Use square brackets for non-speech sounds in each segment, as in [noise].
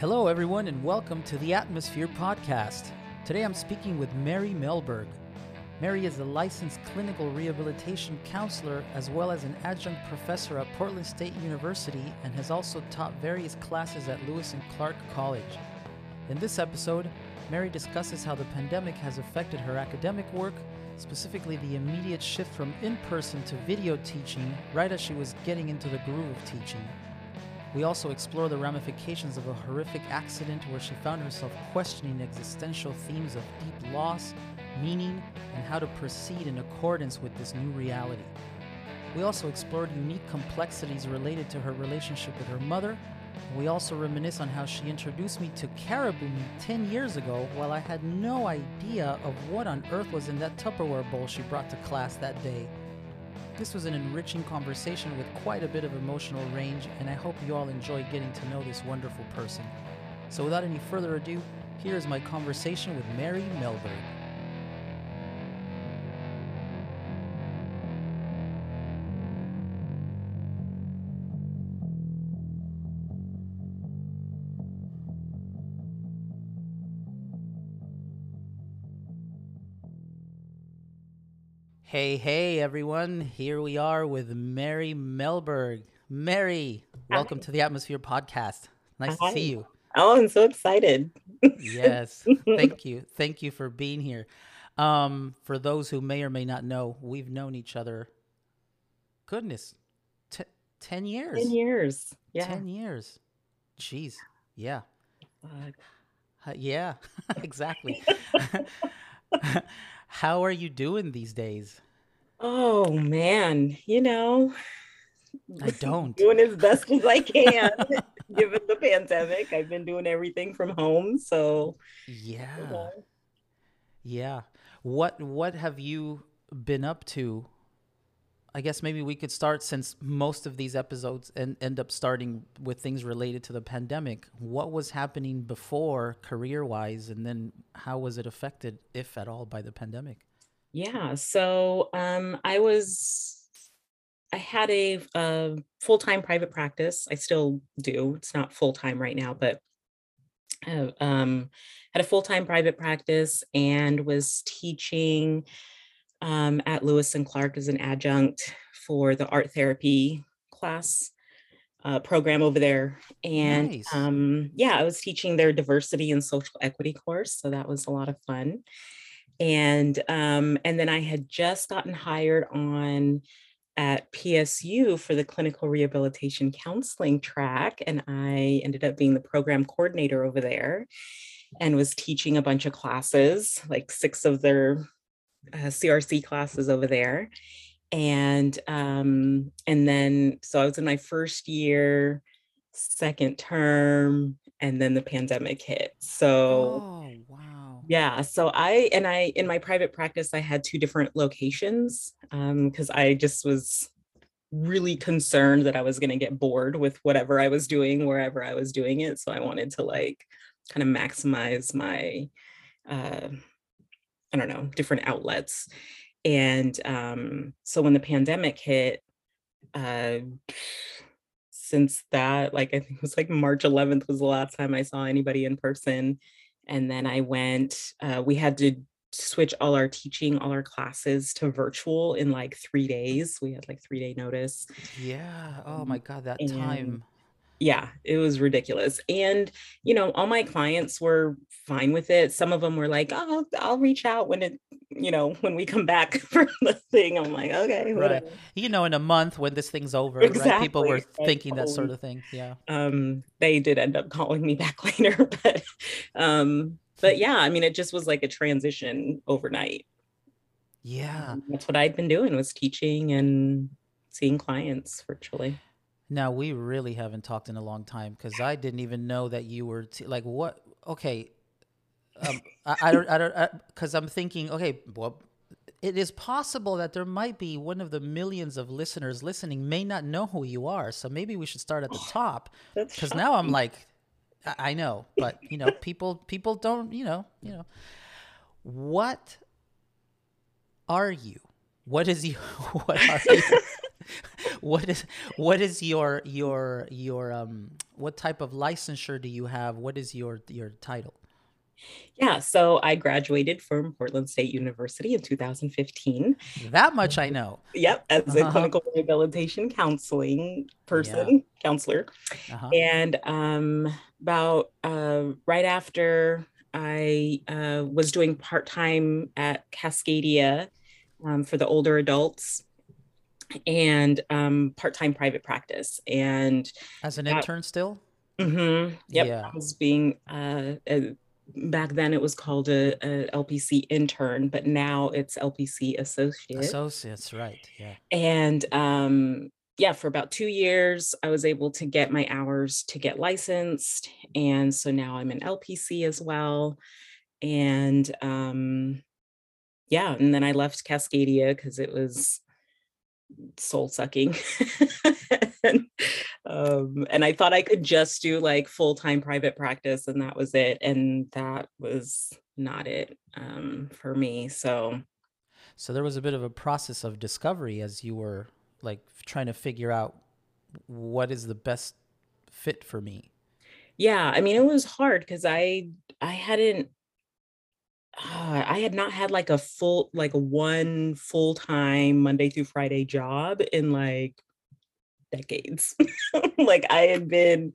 Hello, everyone, and welcome to the Atmosphere Podcast. Today I'm speaking with Marie Mellberg. Marie is a licensed clinical rehabilitation counselor as well as an adjunct professor at Portland State University and has also taught various classes at Lewis and Clark College. In this episode, Marie discusses how the pandemic has affected her academic work, specifically the immediate shift from in person to video teaching right as she was getting into the groove of teaching. We also explore the ramifications of a horrific accident where she found herself questioning existential themes of deep loss, meaning, and how to proceed in accordance with this new reality. We also explored unique complexities related to her relationship with her mother. We also reminisce on how she introduced me to caribou meat 10 years ago while I had no idea of what on earth was in that Tupperware bowl she brought to class that day. This was an enriching conversation with quite a bit of emotional range, and I hope you all enjoy getting to know this wonderful person. So, without any further ado, here is my conversation with Marie Mellberg. Hey, hey, everyone. Here we are with Marie Mellberg. Marie, welcome Hi. to the Atmosphere Podcast. Nice Hi. to see you. Oh, I'm so excited. Yes, [laughs] thank you. Thank you for being here. Um, for those who may or may not know, we've known each other, goodness, t- 10 years. 10 years. Yeah. 10 years. Jeez. Yeah. Uh, yeah, [laughs] exactly. [laughs] How are you doing these days? Oh, man. You know, I don't. [laughs] doing as best as I can [laughs] given the pandemic. I've been doing everything from home. So, Yeah. Yeah. What what have you been up to? I guess maybe we could start since most of these episodes en- end up starting with things related to the pandemic. What was happening before career-wise and then how was it affected if at all by the pandemic? yeah. So, um, I was, I had a, a full time private practice. I still do. It's not full time right now, but uh, um, had a full time private practice and was teaching um, at Lewis and Clark as an adjunct for the art therapy class uh, program over there. And Nice. um, yeah, I was teaching their diversity and social equity course, so that was a lot of fun. And um, and then I had just gotten hired on at PSU for the clinical rehabilitation counseling track, and I ended up being the program coordinator over there and was teaching a bunch of classes, like six of their uh, CRC classes over there. And um, and then so I was in my first year, second term, and then the pandemic hit. So Oh, wow. yeah, so I and I in my private practice I had two different locations um because I just was really concerned that I was going to get bored with whatever I was doing wherever I was doing it, so I wanted to like kind of maximize my uh I don't know, different outlets. And um so when the pandemic hit uh since that like I think it was like March 11th was the last time I saw anybody in person and then I went, uh, we had to switch all our teaching, all our classes to virtual in like three days. We had like three day notice. Yeah. Oh Um, my God, that and time. Yeah, it was ridiculous. And, you know, all my clients were fine with it. Some of them were like, oh, I'll reach out when it, you know, when we come back [laughs] from the thing. I'm like, okay, Right. You know, in a month when this thing's over, right? People were Exactly. Thinking that sort of thing. Yeah. um they did end up calling me [laughs] back later but um but yeah i mean it just was like a transition overnight Yeah. Um, that's what i'd been doing was teaching and seeing clients virtually Now we really haven't talked in a long time because I didn't even know that you were t- like what? Okay, um, I, I don't, I don't, because I'm thinking, okay, well, it is possible that there might be one of the millions of listeners listening may not know who you are, so maybe we should start at the [sighs] top because now I'm like, I, I know, but you know, people, people don't, you know, you know, what are you? What is you? [laughs] What are you? [laughs] [laughs] what is what is your your your um what type of licensure do you have? What is your your title? Yeah, so I graduated from Portland State University in 2015. That much I know. Yep, as a uh-huh. clinical rehabilitation counseling person, yeah. counselor. Uh-huh. And um, about uh, right after I uh, was doing part time at Cascadia um, for the older adults and um, part time private practice. And as an that, intern still? Mm-hmm, yep. Yeah. I was being, uh, a, back then it was called a, a, LPC intern, but now it's LPC associate. Associates, right. Yeah. And um, yeah, for about two years, I was able to get my hours to get licensed. And so now I'm an LPC as well. And um, yeah, and then I left Cascadia because it was soul sucking. [laughs] and, um, and I thought I could just do like full time private practice, and that was it. And that was not it um, for me. So, so there was a bit of a process of discovery as you were like trying to figure out what is the best fit for me yeah i mean it was hard because i i hadn't uh, i had not had like a full like one full-time monday through friday job in like decades [laughs] like i had been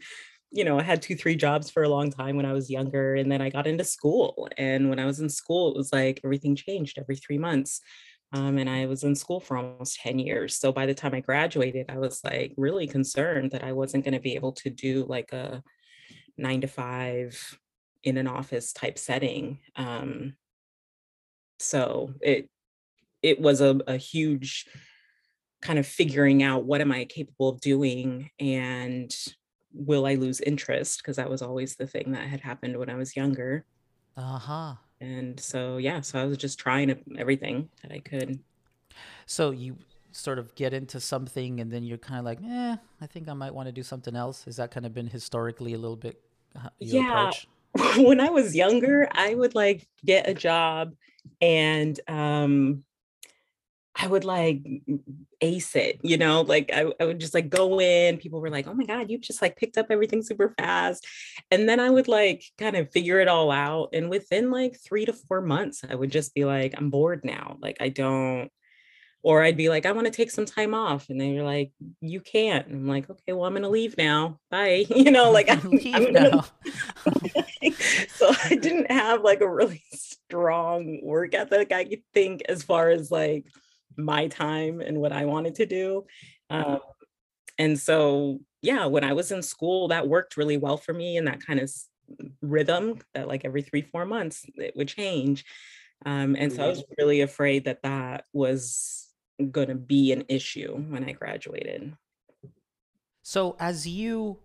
you know i had two three jobs for a long time when i was younger and then i got into school and when i was in school it was like everything changed every three months um, and I was in school for almost 10 years. So by the time I graduated, I was like really concerned that I wasn't going to be able to do like a nine to five in an office type setting. Um, so it it was a, a huge kind of figuring out what am I capable of doing and will I lose interest? Because that was always the thing that had happened when I was younger. Uh-huh and so yeah so i was just trying everything that i could so you sort of get into something and then you're kind of like eh i think i might want to do something else has that kind of been historically a little bit yeah approach? [laughs] when i was younger i would like get a job and um I would like ace it, you know, like I, I would just like go in. People were like, oh my God, you just like picked up everything super fast. And then I would like kind of figure it all out. And within like three to four months, I would just be like, I'm bored now. Like I don't, or I'd be like, I want to take some time off. And then you're like, you can't. And I'm like, okay, well, I'm going to leave now. Bye. [laughs] You know, like [laughs] I'm, I'm gonna... [laughs] so I didn't have like a really strong work ethic, I think, as far as like, my time and what I wanted to do. Um, and so, yeah, when I was in school, that worked really well for me and that kind of rhythm that like every three, four months it would change. Um, and so I was really afraid that that was going to be an issue when I graduated. So, as you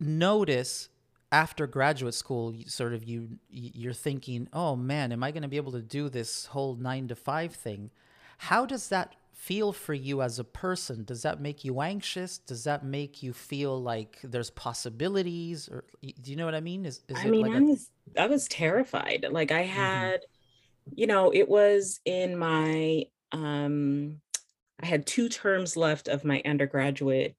notice after graduate school, sort of you you're thinking, "Oh man, am I going to be able to do this whole nine to five thing?" How does that feel for you as a person? Does that make you anxious? Does that make you feel like there's possibilities? Or do you know what I mean? Is, is I mean, like I was I was terrified. Like I mm-hmm. had, mm-hmm. you know, it was in my um I had two terms left of my undergraduate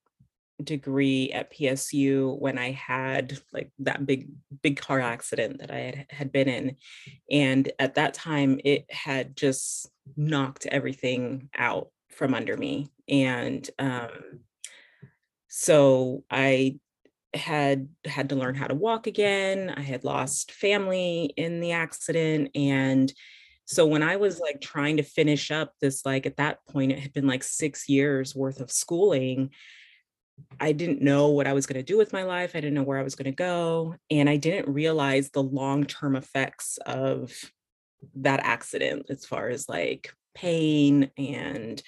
degree at PSU when I had like that big big car accident that I had had been in and at that time it had just knocked everything out from under me and um so I had had to learn how to walk again I had lost family in the accident and so when I was like mm-hmm. trying to finish up this like at that point it had been like 6 years worth of schooling I didn't know what I was going to do with my life. I didn't know where I was going to go. And I didn't realize the long term effects of that accident as far as like pain and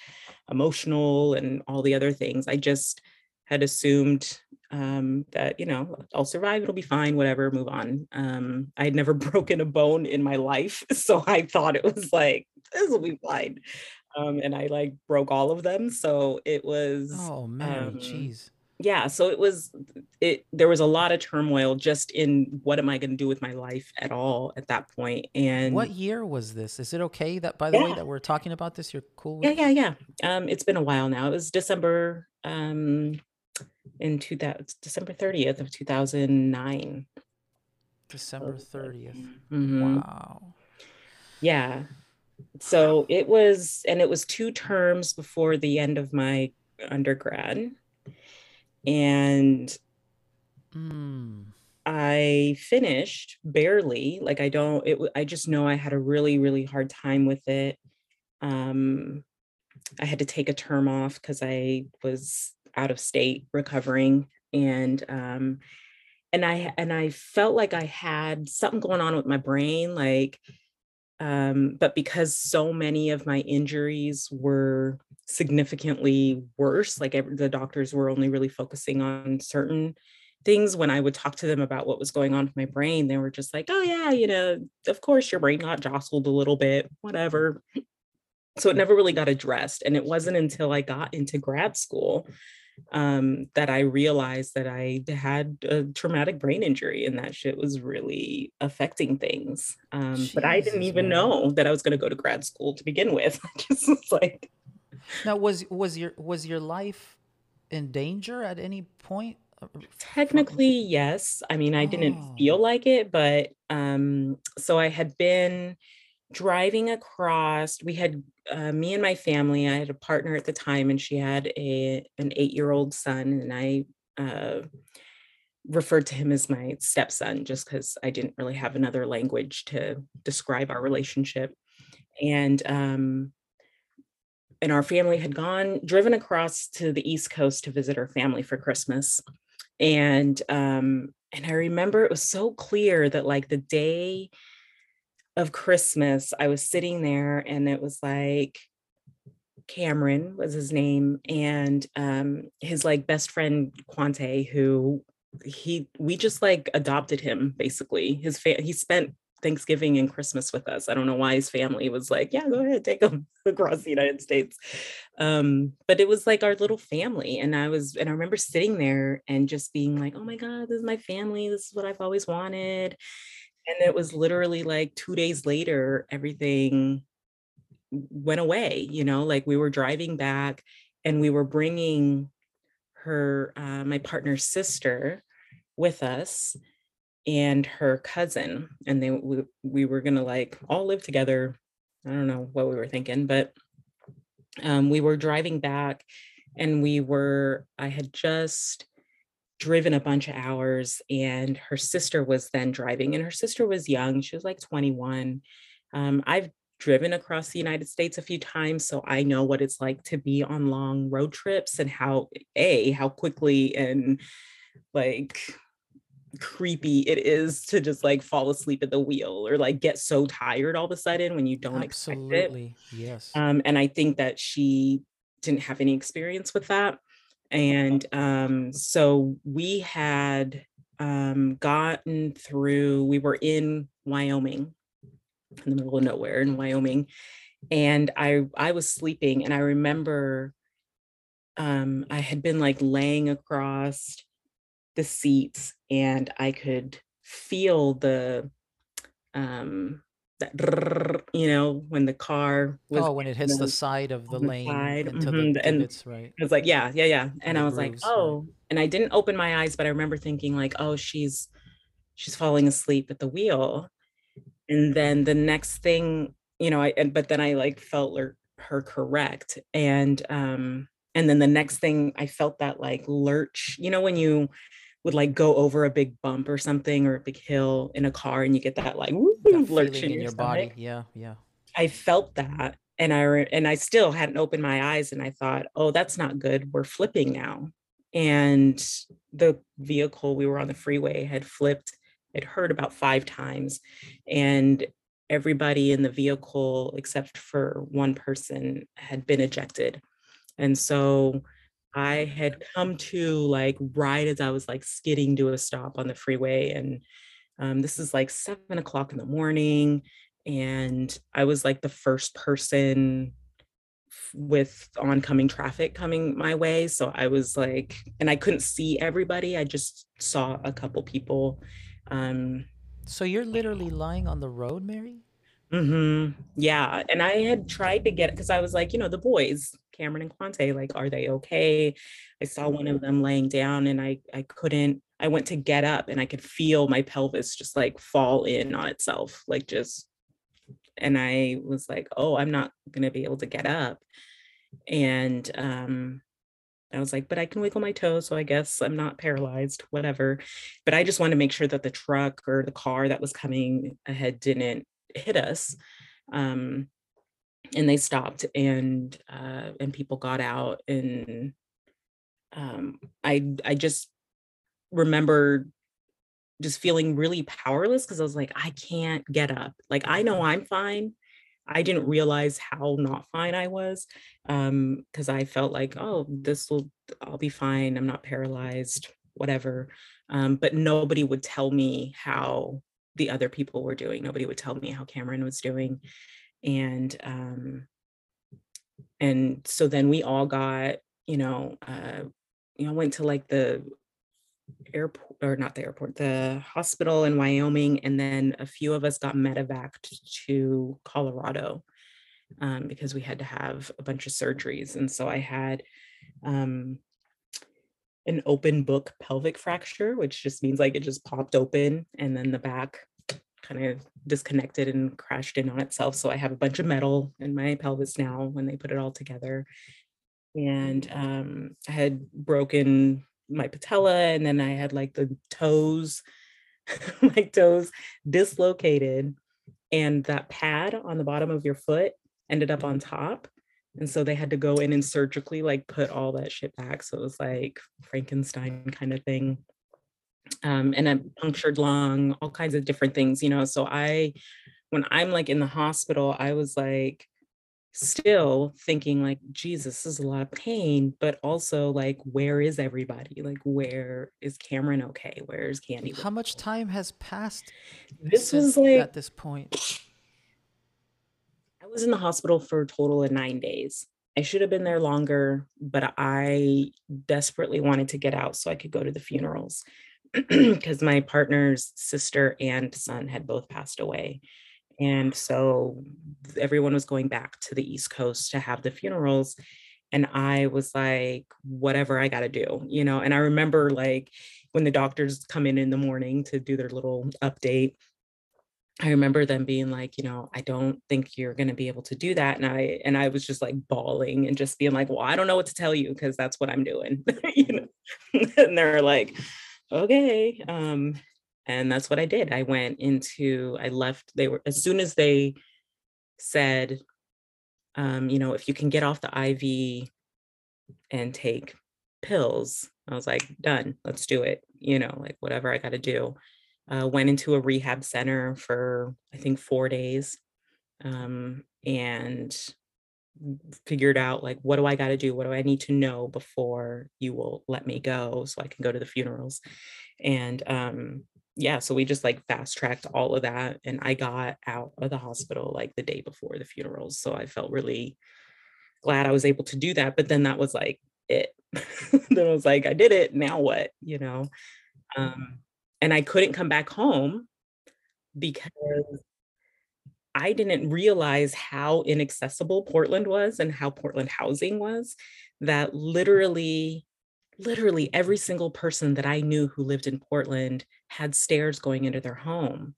emotional and all the other things. I just had assumed um, that, you know, I'll survive, it'll be fine, whatever, move on. Um, I had never [laughs] broken a bone in my life. [laughs] So I thought it was like, this will be fine um, and I like broke all of them. So it was oh man, um, jeez. yeah so it was it there was a lot of turmoil just in what am i going to do with my life at all at that point. and what year was this is it okay that by the yeah. way that we're talking about this you're cool with yeah yeah yeah um it's been a while now it was december um in 2000 december 30th of 2009 december 30th mm-hmm. wow yeah so it was and it was two terms before the end of my undergrad and mm. I finished barely. Like I don't. It. I just know I had a really really hard time with it. Um, I had to take a term off because I was out of state recovering, and um, and I and I felt like I had something going on with my brain, like um, but because so many of my injuries were significantly worse, like every, the doctors were only really focusing on certain things, when I would talk to them about what was going on with my brain, they were just like, oh, yeah, you know, of course your brain got jostled a little bit, whatever. So it never really got addressed. And it wasn't until I got into grad school um, that I realized that I had a traumatic brain injury and that shit was really affecting things. Um, Jesus, but I didn't even man. know that I was going to go to grad school to begin with. [laughs] Just was like. Now, was was your was your life in danger at any point? Uh, Technically, yes. I mean, I didn't oh. feel like it, but um, so I had been driving across we had uh, me and my family i had a partner at the time and she had a an eight year old son and i uh, referred to him as my stepson just because i didn't really have another language to describe our relationship. And um and our family had gone driven across to the east coast to visit her family for christmas. And um and i remember it was so clear that like the day of Christmas, I was sitting there and it was like Cameron was his name, and um, his like best friend Quante, who he we just like adopted him basically. His fa- he spent Thanksgiving and Christmas with us. I don't know why his family was like, yeah, go ahead, take him [laughs] across the United States. Um, but it was like our little family. And I was, and I remember sitting there and just being like, oh my God, this is my family. This is what I've always wanted and it was literally like two days later everything went away you know like we were driving back and we were bringing her uh, my partner's sister with us and her cousin and they we, we were gonna like all live together. I don't know what we were thinking but um, we were driving back and we were i had just driven a bunch of hours and her sister was then driving and her sister was young she was like 21 um, i've driven across the united states a few times so i know what it's like to be on long road trips and how a how quickly and like creepy it is to just like fall asleep at the wheel or like get so tired all of a sudden when you don't Absolutely. expect it. Yes. Um, and I think that she didn't have any experience with that. And um, so we had um, gotten through, we were in Wyoming, in the middle of nowhere in Wyoming. And I I was sleeping and I remember um, I had been like laying across the seats and I could feel the um that you know when the car was oh when it hits the, the side of the, the lane side. mm-hmm. the and it's right I was like yeah yeah yeah and I was grooves, like oh right. and I didn't open my eyes but I remember thinking like oh she's she's falling asleep at the wheel and then the next thing you know I and but then I like felt her, her correct and um and then the next thing I felt that like lurch you know when you would like go over a big bump or something or a big hill in a car and you get that like woo, that lurch in, in, your, body. Yeah, yeah. I felt that and I re- and I still hadn't opened my eyes and I thought, "Oh, that's not good. We're flipping now." And the vehicle we were on the freeway had flipped. It hurt about 5 times and everybody in the vehicle except for one person had been ejected. And so I had come to like right as I was like skidding to a stop on the freeway. And um, this is like seven o'clock in the morning. And I was like the first person with oncoming traffic coming my way. So I was like, and I couldn't see everybody. I just saw a couple people. Um, So you're literally lying on the road, Marie? hmm Yeah. And I had tried to get because I was like, you know, the boys, Cameron and Quante, like, are they okay? I saw one of them laying down and I I couldn't, I went to get up and I could feel my pelvis just like fall in on itself, like just and I was like, oh, I'm not gonna be able to get up. And um I was like, but I can wiggle my toes, so I guess I'm not paralyzed, whatever. But I just wanted to make sure that the truck or the car that was coming ahead didn't hit us. Um, and they stopped and uh and people got out and um I I just remember just feeling really powerless because I was like, I can't get up. Like I know I'm fine. I didn't realize how not fine I was. Um, because I felt like, oh, this will I'll be fine. I'm not paralyzed, whatever. Um, but nobody would tell me how the other people were doing. Nobody would tell me how Cameron was doing. And um, and so then we all got, you know, uh, you know, went to like the airport or not the airport, the hospital in Wyoming, and then a few of us got medevaced to Colorado um, because we had to have a bunch of surgeries. And so I had um, an open book pelvic fracture, which just means like it just popped open and then the back kind of disconnected and crashed in on itself. So I have a bunch of metal in my pelvis now when they put it all together. And um, I had broken my patella and then I had like the toes, [laughs] my toes dislocated and that pad on the bottom of your foot ended up on top. And so they had to go in and surgically like put all that shit back. So it was like Frankenstein kind of thing. Um, and a punctured lung, all kinds of different things, you know. So I, when I'm like in the hospital, I was like, still thinking like jesus this is a lot of pain but also like where is everybody like where is cameron okay where is candy How much time has passed this was like at this point? i was in the hospital for a total of nine days i should have been there longer but i desperately wanted to get out so i could go to the funerals [clears throat] because my partner's sister and son had both passed away and so everyone was going back to the East Coast to have the funerals. And I was like, whatever I got to do, you know. And I remember like when the doctors come in in the morning to do their little update, I remember them being like, you know, I don't think you're going to be able to do that. And I, and I was just like bawling and just being like, well, I don't know what to tell you because that's what I'm doing, [laughs] you know. [laughs] and they're like, okay. Um, and that's what I did. I went into, I left, they were, as soon as they said, um, you know, if you can get off the IV and take pills, I was like, done, let's do it, you know, like whatever I got to do. Uh, went into a rehab center for, I think, four days um, and figured out like, what do I got to do? What do I need to know before you will let me go so I can go to the funerals? And um, yeah, so we just like fast tracked all of that. And I got out of the hospital like the day before the funerals. So I felt really glad I was able to do that. But then that was like it. [laughs] then I was like, I did it. Now what? You know? Um, and I couldn't come back home because I didn't realize how inaccessible Portland was and how Portland housing was. That literally literally every single person that I knew who lived in Portland had stairs going into their home.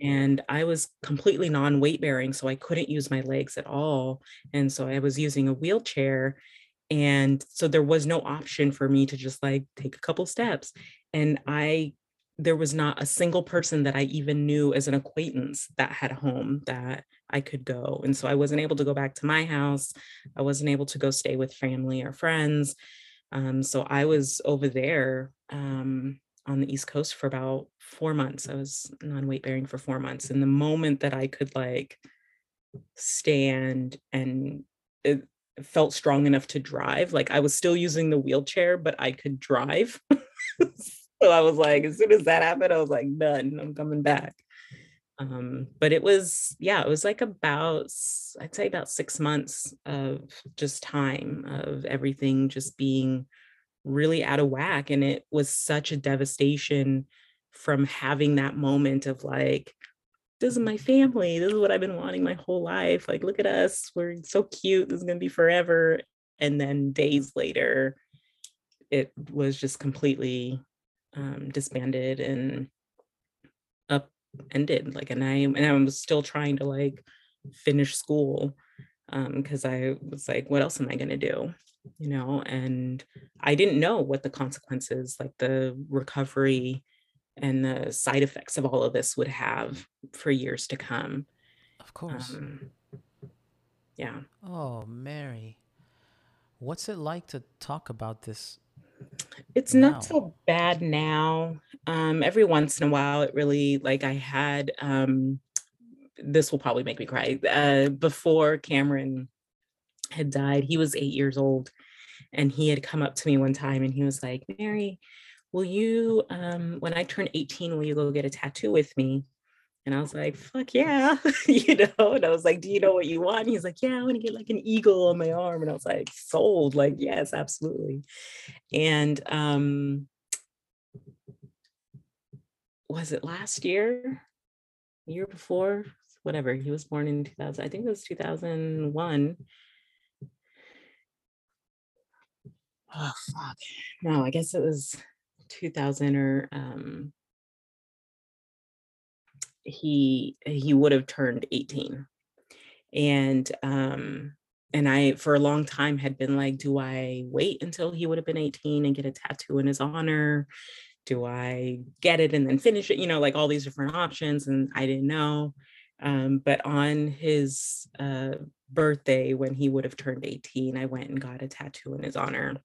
And I was completely non weight bearing, so I couldn't use my legs at all. And so I was using a wheelchair. And so there was no option for me to just like take a couple steps. And I, there was not a single person that I even knew as an acquaintance that had a home that I could go. And so I wasn't able to go back to my house. I wasn't able to go stay with family or friends. Um, so I was over there um, on the East Coast for about four months. I was non weight bearing for four months. And the moment that I could like stand and it felt strong enough to drive, like I was still using the wheelchair, but I could drive. [laughs] so I was like, as soon as that happened, I was like, done, I'm coming back. Um, but it was, yeah, it was like about, I'd say about six months of just time of everything just being really out of whack. And it was such a devastation from having that moment of like, this is my family. This is what I've been wanting my whole life. Like, look at us. We're so cute. This is going to be forever. And then days later, it was just completely um, disbanded and upended. Like, and I and I was still trying to like finish school um because I was like, what else am I going to do? You know, and I didn't know what the consequences, like the recovery and the side effects of all of this would have for years to come. Of course. Um, yeah. Oh, Marie. What's it like to talk about this It's not so bad now. Um, every once in a while, it really like I had um this will probably make me cry. Uh before Cameron had died, he was eight years old and he had come up to me one time and he was like, Marie, will you um when I turn 18, will you go get a tattoo with me? And I was like, fuck yeah, [laughs] you know. And I was like, do you know what you want? And he's like, yeah, I want to get like an eagle on my arm. And I was like, sold, like, yes, absolutely. And um was it last year? Year before? Whatever. He was born in 2000. I think it was 2001. Oh fuck. No, I guess it was 2000 or um he he would have turned 18. And um and I for a long time had been like, do I wait until he would have been 18 and get a tattoo in his honor? do I get it and then finish it? You know, like all these different options. And I didn't know. Um, but on his uh, birthday, when he would have turned 18, I went and got a tattoo in his honor.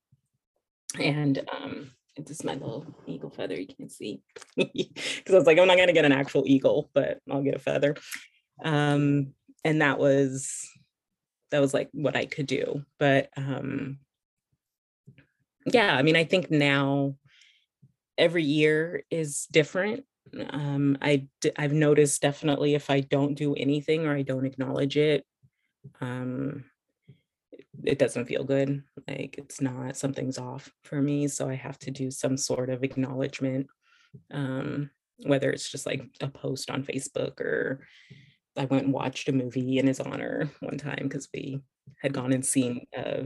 And um, is my little eagle feather. You can't see [laughs] because I was like, I'm not going to get an actual eagle, but I'll get a feather. Um, and that was that was like what I could do. But um, yeah, I mean, I think now every year is different. Um, I've noticed definitely if I don't do anything or I don't acknowledge it, um, it doesn't feel good. Like it's not something's off for me, so I have to do some sort of acknowledgement. Um, whether it's just like a post on Facebook or I went and watched a movie in his honor one time because we had gone and seen uh,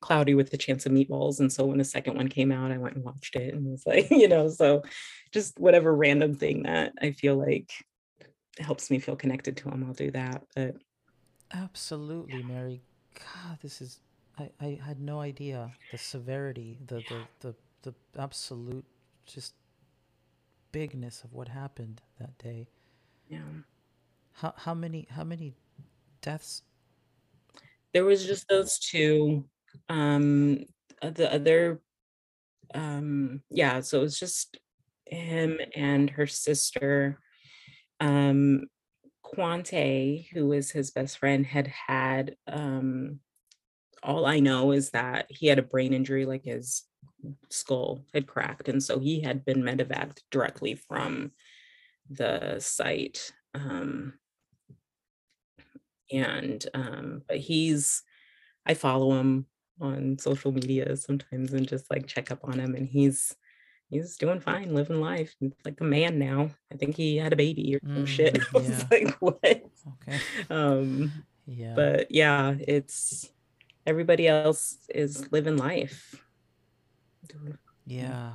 Cloudy with the Chance of Meatballs. And so when the second one came out, I went and watched it and was like, [laughs] you know, so just whatever random thing that I feel like helps me feel connected to him, I'll do that. But Absolutely, Marie. God, this is I, I had no idea the severity, the the the the absolute just bigness of what happened that day. yeah, How how many how many deaths? there was just those two. Um, uh, the other, um, yeah, so it was just him and her sister. Um, Quante, who was his best friend, had had um all I know is that he had a brain injury, like his skull had cracked. And so he had been medevaced directly from the site. Um, and um, but he's I follow him on social media sometimes and just like check up on him and he's he's doing fine, living life. He's like a man now. I think he had a baby or some shit. Mm, [laughs] I was like, what? Okay. [laughs] Um, Yeah. but yeah, it's everybody else is living life. Yeah.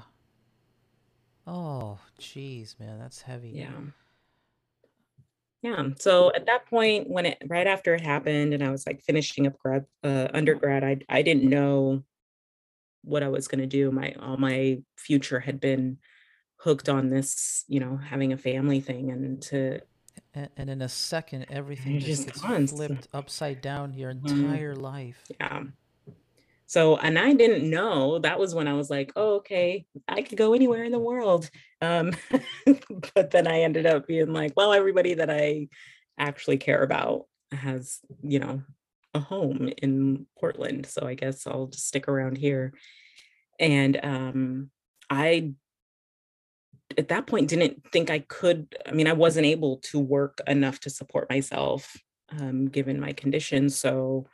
Oh, jeez, man, that's heavy. Yeah. Yeah. So at that point, when it right after it happened, and I was like finishing up grad uh, undergrad, I I didn't know what I was going to do. My all my future had been hooked on this, you know, having a family thing, and to And, and in a second, everything just just gets gone. Flipped upside down your mhm, entire life. yeah. So, and I didn't know that was when I was like, oh, okay, I could go anywhere in the world. Um, [laughs] but then I ended up being like, well, everybody that I actually care about has, you know, a home in Portland. So I guess I'll just stick around here. And um, I at that point didn't think I could. I mean, I wasn't able to work enough to support myself um, given my condition. So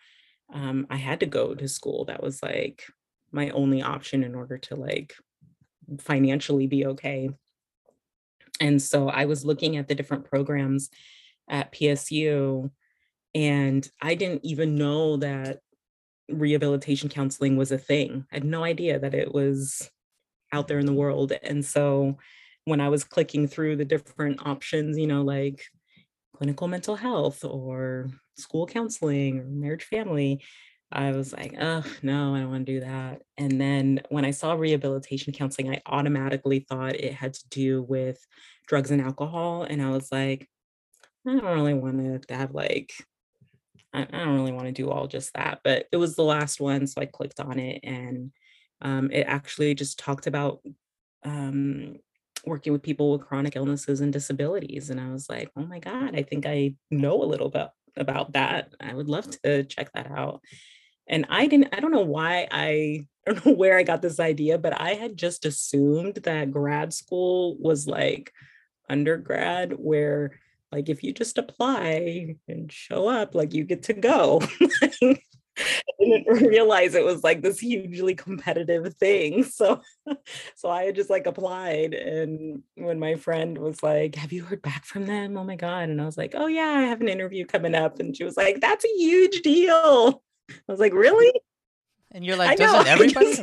um, I had to go to school. That was like my only option in order to like financially be okay. And so I was looking at the different programs at PSU, and I didn't even know that rehabilitation counseling was a thing. I had no idea that it was out there in the world. And so when I was clicking through the different options, you know, like clinical mental health or school counseling or marriage family, I was like, oh, no, I don't want to do that. And then when I saw rehabilitation counseling, I automatically thought it had to do with drugs and alcohol. And I was like, I don't really want to have like, I, don't really want to do all just that. But it was the last one. So I clicked on it and um, it actually just talked about um, working with people with chronic illnesses and disabilities. And I was like, oh my God, I think I know a little bit about that. I would love to check that out. And I didn't, I don't know why I, [laughs] I don't know where I got this idea, but I had just assumed that grad school was like undergrad, where like if you just apply and show up, like you get to go. [laughs] I didn't [laughs] realize it was like this hugely competitive thing. So so I just like applied and when my friend was like, "Have you heard back from them?" Oh my god. And I was like, "Oh yeah, I have an interview coming up." And she was like, "That's a huge deal." I was like, "Really?" And you're like, doesn't [laughs] everybody?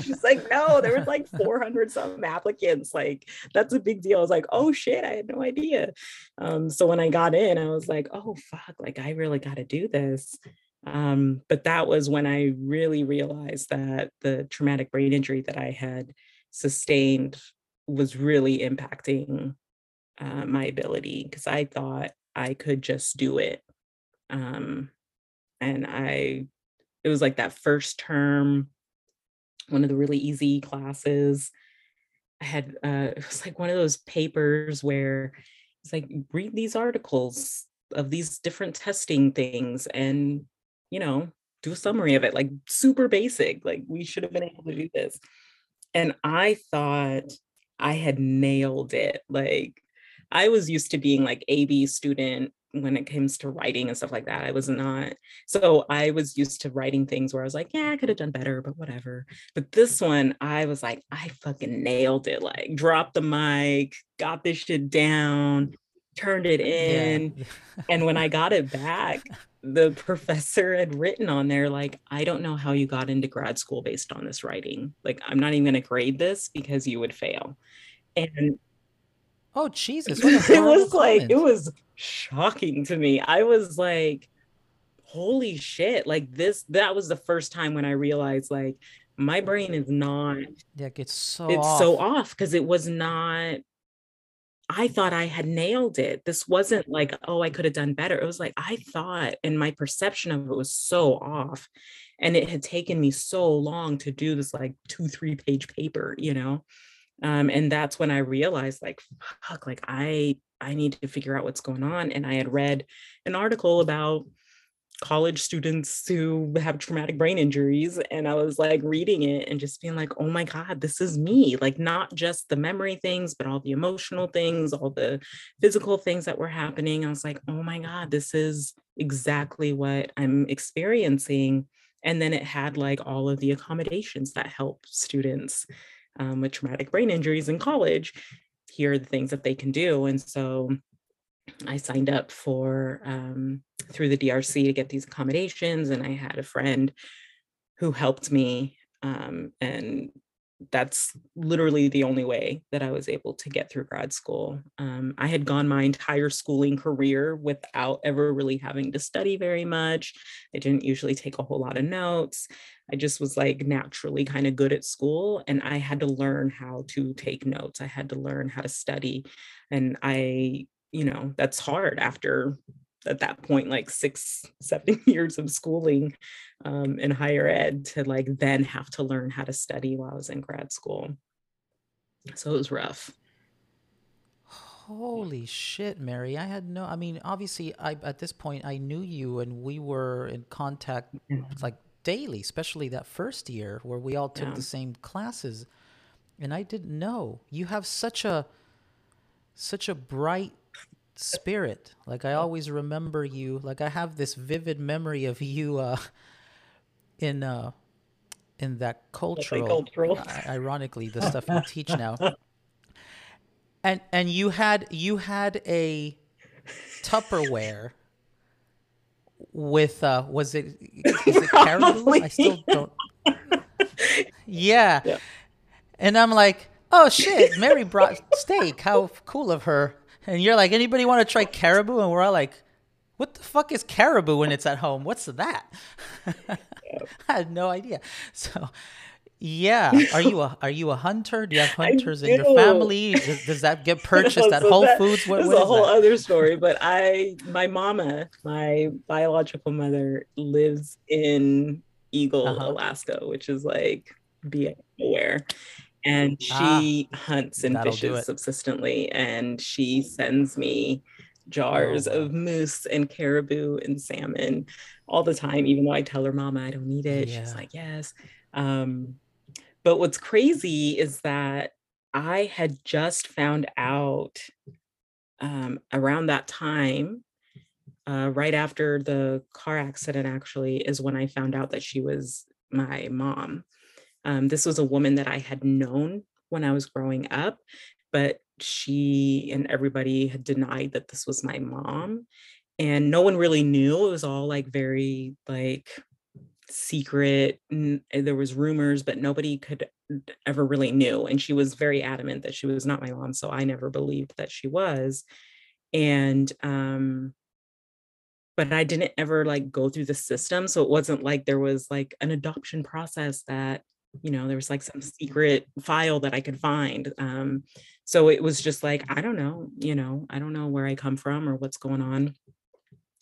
She's like, no, there was like 400 some applicants. Like, that's a big deal. I was like, oh shit, I had no idea. Um, so when I got in, I was like, oh fuck, like I really got to do this. Um, but that was when I really realized that the traumatic brain injury that I had sustained was really impacting uh, my ability because I thought I could just do it. Um, and I, it was like that first term, one of the really easy classes. I had, uh, it was like one of those papers where it's like, read these articles of these different testing things and you know, do a summary of it, like super basic. Like we should have been able to do this. And I thought I had nailed it. Like I was used to being like AB student when it comes to writing and stuff like that. I was not. So I was used to writing things where I was like, yeah, I could have done better, but whatever. But this one, I was like, I fucking nailed it. Like, dropped the mic, got this shit down, turned it in. Yeah. and when I got it back, the professor had written on there like i don't know how you got into grad school based on this writing like i'm not even going to grade this because you would fail and oh jesus [laughs] it was like it was shocking to me i was like holy shit like this that was the first time when i realized like my brain is not yeah it's so it's off. so off because it was not I thought I had nailed it. This wasn't like, oh, I could have done better. It was like, I thought, and my perception of it was so off. And it had taken me so long to do this like two, three page paper, you know? Um, and that's when I realized, like, fuck, like I, I need to figure out what's going on. And I had read an article about college students who have traumatic brain injuries and i was like reading it and just being like oh my god this is me like not just the memory things but all the emotional things all the physical things that were happening i was like oh my god this is exactly what i'm experiencing and then it had like all of the accommodations that help students um, with traumatic brain injuries in college here are the things that they can do. And so I signed up for um, through the DRC to get these accommodations, and I had a friend who helped me, um, and that's literally the only way that I was able to get through grad school. Um, I had gone my entire schooling career without ever really having to study very much. I didn't usually take a whole lot of notes. I just was like naturally kind of good at school, and I had to learn how to take notes. I had to learn how to study, and I you know that's hard after at that point like six seven [laughs] years of schooling um, in higher ed to like then have to learn how to study while i was in grad school. So it was rough. Holy shit marie i had no i mean obviously i at this point i knew you and we were in contact like daily especially that first year where we all took yeah. the same classes. And i didn't know. You have such a such a bright spirit. Like I always remember you. Like I have this vivid memory of you uh, in uh, in that cultural, cultural. ironically, the stuff you teach now. And and you had you had a Tupperware with uh was it is it [laughs] caribou? I still don't yeah. yeah. And I'm like, oh shit, Marie brought steak. How cool of her. And you're like, anybody want to try caribou? And we're all like, what the fuck is caribou when it's at home? What's that? [laughs] I had no idea. So yeah, are you a are you a hunter? Do you have hunters in your family? Does, does that get [laughs] purchased no, at so Whole that, Foods? What, what a whole that? other [laughs] story. But I, my mama, my biological mother, lives in Eagle, uh-huh. Alaska, which is like be aware. And she ah, hunts and fishes subsistently, and she sends me jars oh, of moose and caribou and salmon all the time. Even though I tell her, "Mama, I don't need it," yeah. she's like, "Yes." Um, but what's crazy is that I had just found out um, around that time, uh, right after the car accident, actually, is when I found out that she was my mom. Um, this was a woman that I had known when I was growing up, but she and everybody had denied that this was my mom. And no one really knew. It was all like very like secret eh, there was rumors but nobody could ever really knew and she was very adamant that she was not my mom so i never believed that she was and um but i didn't ever like go through the system so it wasn't like there was like an adoption process that you know there was like some secret file that i could find um so it was just like i don't know you know i don't know where i come from or what's going on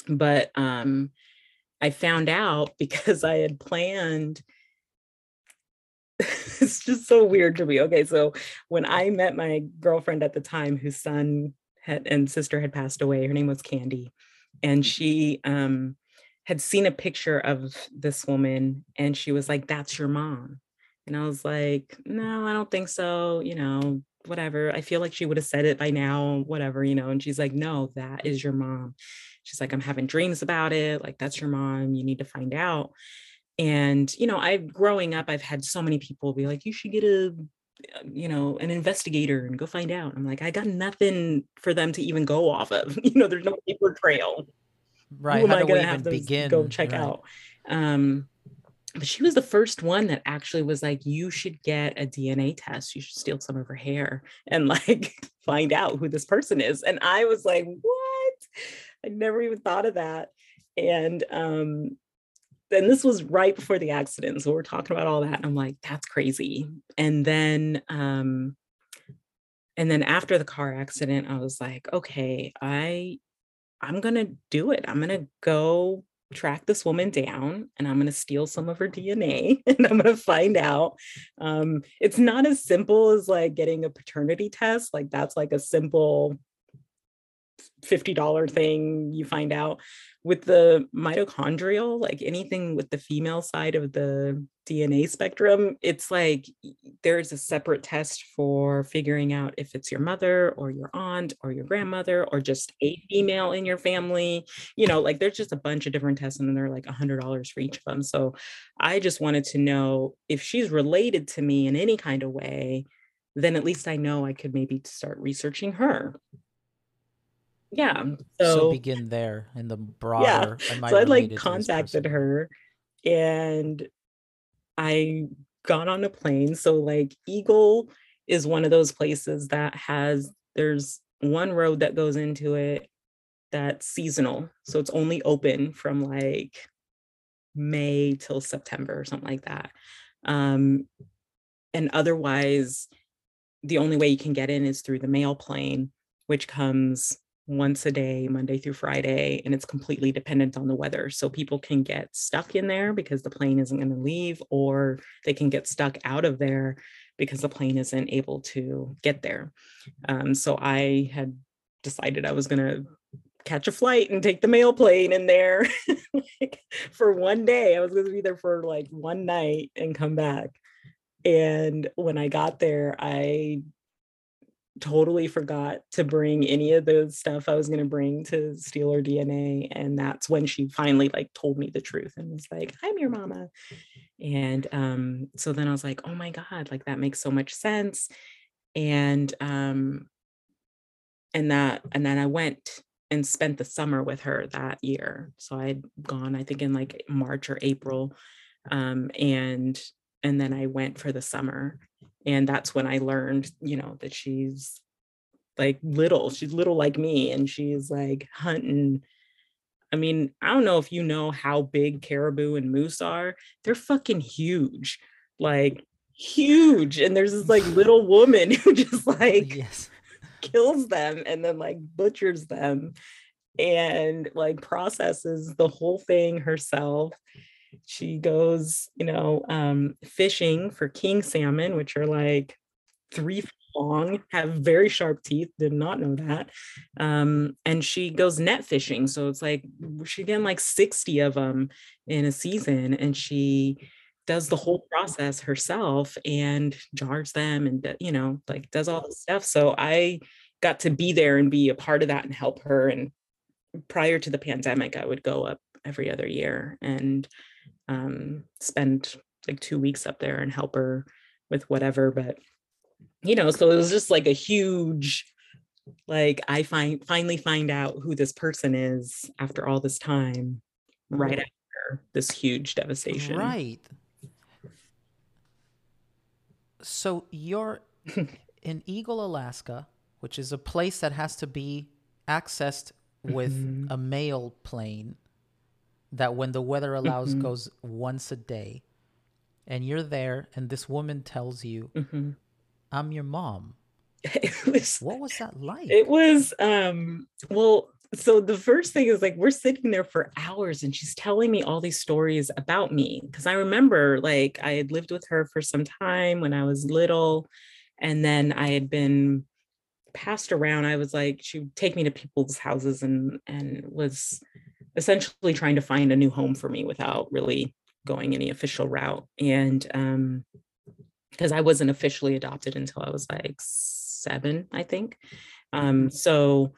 but um I found out [laughs] because I had planned. [laughs] it's just so weird to me. Okay, so when I met my girlfriend at the time, whose son had and sister had passed away, her name was Candy, and she um, had seen a picture of this woman, and she was like, "That's your mom," and I was like, "No, I don't think so." You know, whatever. I feel like she would have said it by now, whatever, you know. And she's like, "No, that is your mom." She's like, I'm having dreams about it. Like, that's your mom. You need to find out. And, you know, I growing up, I've had so many people be like, you should get a, uh, you know, an investigator and go find out. I'm like, I got nothing for them to even go off of. [laughs] You know, there's no paper trail. Right. Who am How I going to have to begin? go check right. out? Um, but she was the first one that actually was like, you should get a DNA test. You should steal some of her hair and like [laughs] find out who this person is. And I was like, what? I never even thought of that. And um, then this was right before the accident. So we're talking about all that. And I'm like, that's crazy. And then um, and then after the car accident, I was like, okay, I I'm gonna do it. I'm gonna go track this woman down and I'm going to steal some of her DNA [laughs] and I'm going to find out. Um, it's not as simple as like getting a paternity test. Like that's like a simple $50 thing you find out. With the mitochondrial like anything with the female side of the dna spectrum it's like there's a separate test for figuring out if it's your mother or your aunt or your grandmother or just a female in your family. You know like there's just a bunch of different tests and they're like a hundred dollars for each of them. So i just wanted to know if she's related to me in any kind of way then at least i know i could maybe start researching her yeah so, so, begin there in the broader yeah so i like contacted her and i got on a plane. So like eagle is one of those places that has there's one road that goes into it that's seasonal. So it's only open from like may till september or something like that. Um and otherwise the only way you can get in is through the mail plane which comes once a day, Monday through Friday, and it's completely dependent on the weather. So people can get stuck in there because the plane isn't going to leave, or they can get stuck out of there because the plane isn't able to get there. Um, so I had decided I was going to catch a flight and take the mail plane in there [laughs] like, for one day. I was going to be there for like one night and come back. And when I got there, I totally forgot to bring any of the stuff I was going to bring to steal her DNA. And that's when she finally like told me the truth and was like, I'm your mama. And um, so then I was like, oh my God, like that makes so much sense. And um, and that, and then I went and spent the summer with her that year. So I'd gone, I think in like March or April. Um, and and then I went for the summer. And that's when I learned, you know, that she's like little, she's little like me, and she's like hunting. I mean, I don't know if you know how big caribou and moose are. They're fucking huge. Like huge. And there's this like little woman [laughs] who just like yes kills them and then like butchers them and like processes the whole thing herself she goes you know um fishing for king salmon which are like three long have very sharp teeth did not know that um and she goes net fishing so it's like she getting like 60 of them in a season and she does the whole process herself and jars them and you know like does all the stuff so i got to be there and be a part of that and help her and prior to the pandemic i would go up every other year and um, spend like two weeks up there and help her with whatever but you know so it was just like a huge like i find finally find out who this person is after all this time right after this huge devastation. Right. So you're [laughs] in Eagle, Alaska, which is a place that has to be accessed with mm-hmm. a mail plane that when the weather allows mm-hmm. goes once a day. And you're there and this woman tells you, mm-hmm. "I'm your mom." [laughs] Was, what was that like? It was um well so the first thing is like we're sitting there for hours and she's telling me all these stories about me because i remember like i had lived with her for some time when i was little and then i had been passed around i was like she would take me to people's houses and and was essentially trying to find a new home for me without really going any official route. And um because i wasn't officially adopted until i was like seven i think. Um so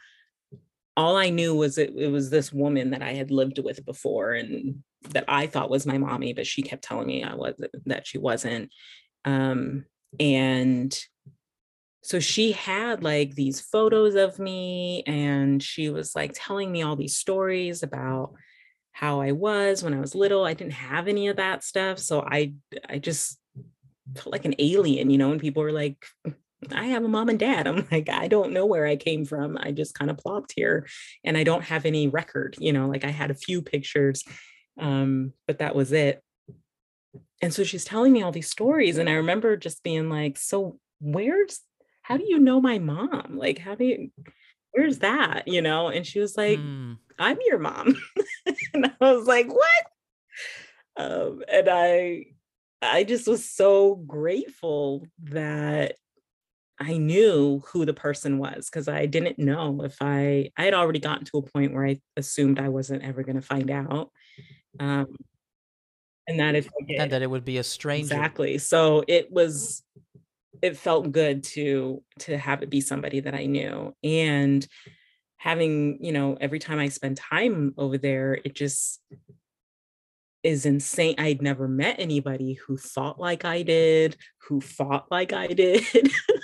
all I knew was it, it was this woman that I had lived with before and that I thought was my mommy, but she kept telling me I was that she wasn't. Um, and so she had like these photos of me and she was like telling me all these stories about how I was when I was little. I didn't have any of that stuff. So I I just felt like an alien, you know, and people were like, I have a mom and dad. I'm like, I don't know where I came from. I just kind of plopped here and I don't have any record, you know, like I had a few pictures, um, but that was it. And so she's telling me all these stories. And I remember just being like, so where's, how do you know my mom? Like, how do you, where's that? You know? And she was like, mm. I'm your mom. [laughs] and I was like, what? Um, and I, I just was so grateful that I knew who the person was because I didn't know if I I had already gotten to a point where I assumed I wasn't ever going to find out, um, and that if and that it would be a stranger exactly. So it was it felt good to to have it be somebody that I knew and having you know every time I spend time over there, it just is insane. I'd never met anybody who thought like I did, who fought like I did.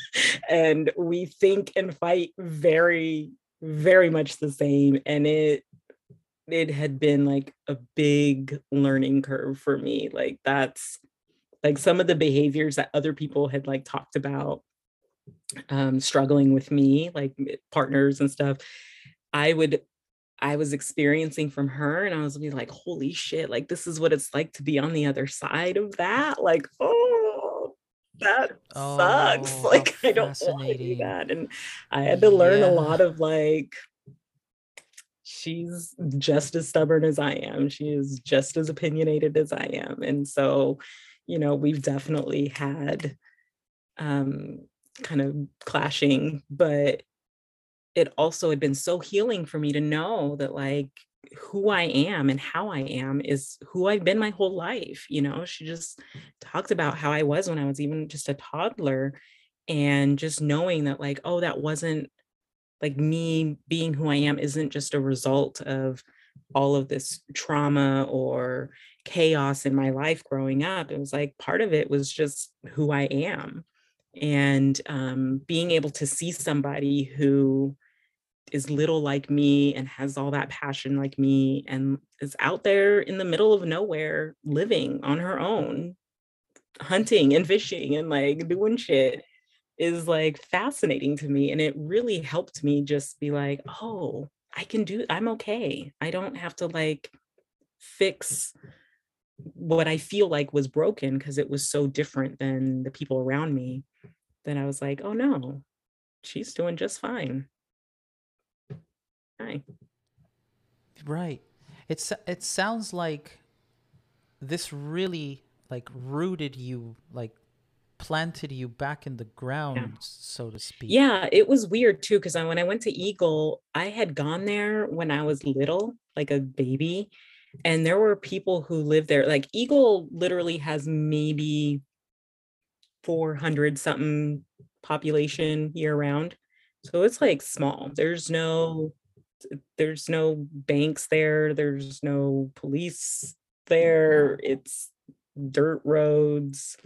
[laughs] and we think and fight very, very much the same. And it it had been like a big learning curve for me. Like that's like some of the behaviors that other people had like talked about um struggling with me, like partners and stuff. I would I was experiencing from her. And I was be like, holy shit, like this is what it's like to be on the other side of that. Like, oh, that [laughs] oh, sucks. Like, I don't want to do that. And I had to learn yeah. a lot of like, she's just as stubborn as I am. She is just as opinionated as I am. And so, you know, we've definitely had um kind of clashing, but it also had been so healing for me to know that like who I am and how I am is who I've been my whole life. You know, she just talked about how I was when I was even just a toddler. and just knowing that like oh that wasn't like me being who i am isn't just a result of all of this trauma or chaos in my life growing up it was like part of it was just who i am and um, being able to see somebody who is little like me and has all that passion like me and is out there in the middle of nowhere living on her own hunting and fishing and like doing shit is like fascinating to me and it really helped me just be like oh i can do i'm okay. I don't have to like fix what i feel like was broken because it was so different than the people around me then i was like oh no she's doing just fine hi right it's it sounds like this really like rooted you like planted you back in the ground, yeah. so to speak. Yeah, it was weird too because when I went to Eagle, I had gone there when I was little, like a baby, and there were people who lived there. Like Eagle literally has maybe 400 something population year round. So it's like small. There's no there's no banks there, there's no police there. It's dirt roads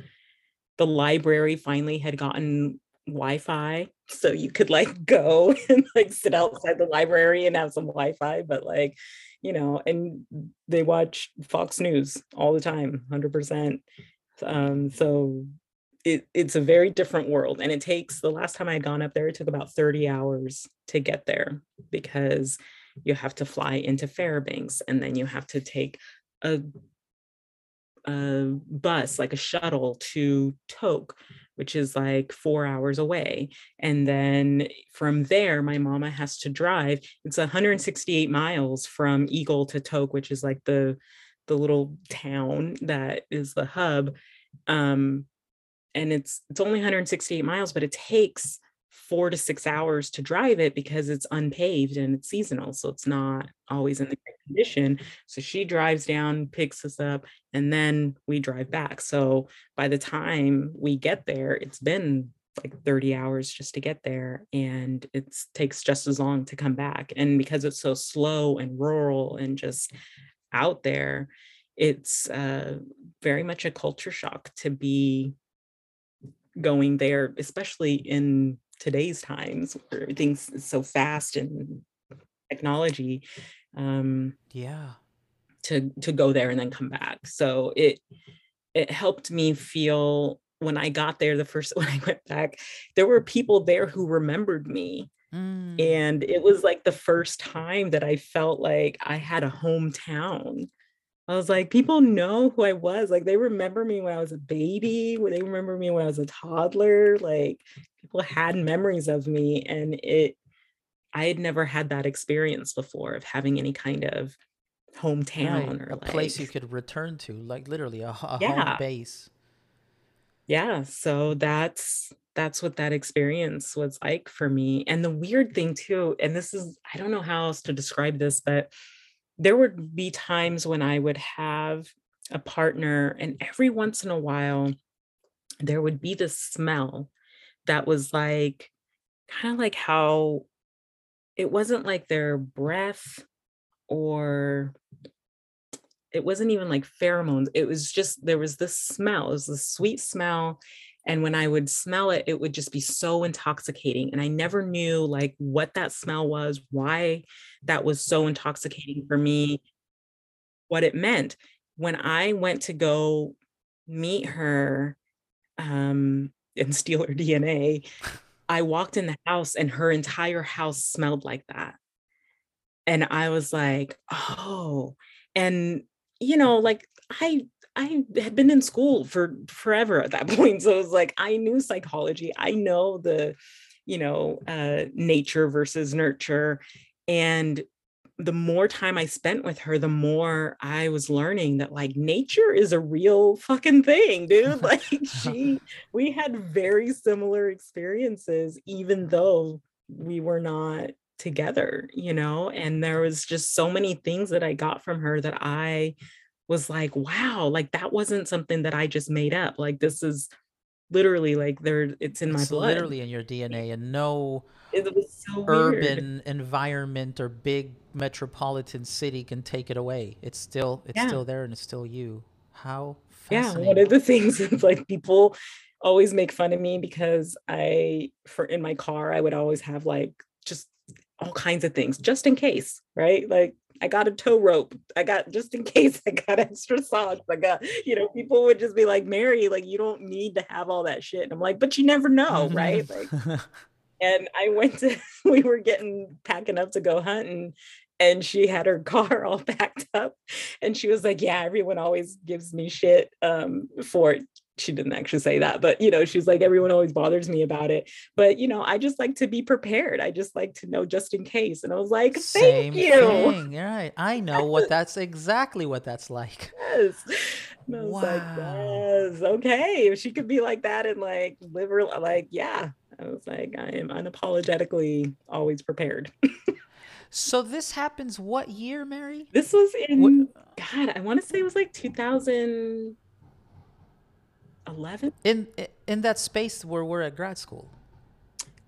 the library finally had gotten Wi-Fi, so you could like [laughs] go and like sit outside the library and have some Wi-Fi, but like, you know, and they watch Fox News all the time, 100%. Um, so it, it's a very different world and it takes the last time i had gone up there it took about 30 hours to get there because you have to fly into fairbanks and then you have to take a a bus, like a shuttle to Tok, which is like four hours away. And then from there, my mama has to drive. It's 168 miles from Eagle to Tok, which is like the the little town that is the hub. Um, and it's it's only 168 miles, but it takes four to six hours to drive it because it's unpaved and it's seasonal. So it's not always in the right condition. So she drives down, picks us up, and then we drive back. So by the time we get there, it's been like 30 hours just to get there and it takes just as long to come back and because it's so slow and rural and just out there it's uh, very much a culture shock to be going there especially in today's times where everything's so fast and technology um yeah. to to go there and then come back. So it it helped me feel when i got there the first [laughs] when i went back there were people there who remembered me. Mm. and it was like the first time that i felt like i had a hometown I was like, people know who I was. Like they remember me when I was a baby, they remember me when I was a toddler. Like people had memories of me. And it I had never had that experience before of having any kind of hometown right. or a like, place you could return to, like literally a, a yeah. home base. Yeah. So that's that's what that experience was like for me. And the weird thing too, and this is I don't know how else to describe this, but there would be times when I would have a partner, and every once in a while, there would be this smell that was like kind of like how it wasn't like their breath or it wasn't even like pheromones. It was just there was this smell, it was this sweet smell and when i would smell it it would just be so intoxicating and i never knew like what that smell was why that was so intoxicating for me. What it meant. When i went to go meet her um and [laughs] steal her dna i walked in the house and her entire house smelled like that. And i was like oh. And you know like i I had been in school for forever at that [laughs] point. So it was like I knew psychology. I know the, you know, uh, nature versus nurture. And the more time I spent with her, the more I was learning that like nature is a real fucking thing, dude. [laughs] Like she, we had very similar experiences, even though we were not together, you know, and there was just so many things that I got from her that I was like, wow, like that wasn't something that I just made up. Like this is literally like they're it's in my It's blood. literally in your DNA, and no It was so weird. urban environment or big metropolitan city can take it away. It's still it's Yeah. still there and it's still you. How Yeah, one of the [laughs] things is like people always make fun of me because I for in my car I would always have like just all kinds of things just in case, right? Like I got a tow rope. I got just in [laughs] case I got extra socks. I got, you know, people would just be like, Marie, like you don't need to have all that shit. And I'm like, but you never know, right? Like and I went to [laughs] we were getting packing up to go hunting and she had her [laughs] car all packed up and she was like yeah everyone always gives me shit um for it." She didn't actually say that but you know she's like everyone always bothers me about it but you know I just like to be prepared I just like to know just in case and I was like Same thank you thing. Right. I [laughs] know what that's exactly what that's like. yes and I was like Wow. yes okay if she could be like that and like live her like yeah I was like I am unapologetically always prepared So this happens what year, Marie? This was What in God, I want to say it was like 2011. in in that space where we're at grad school?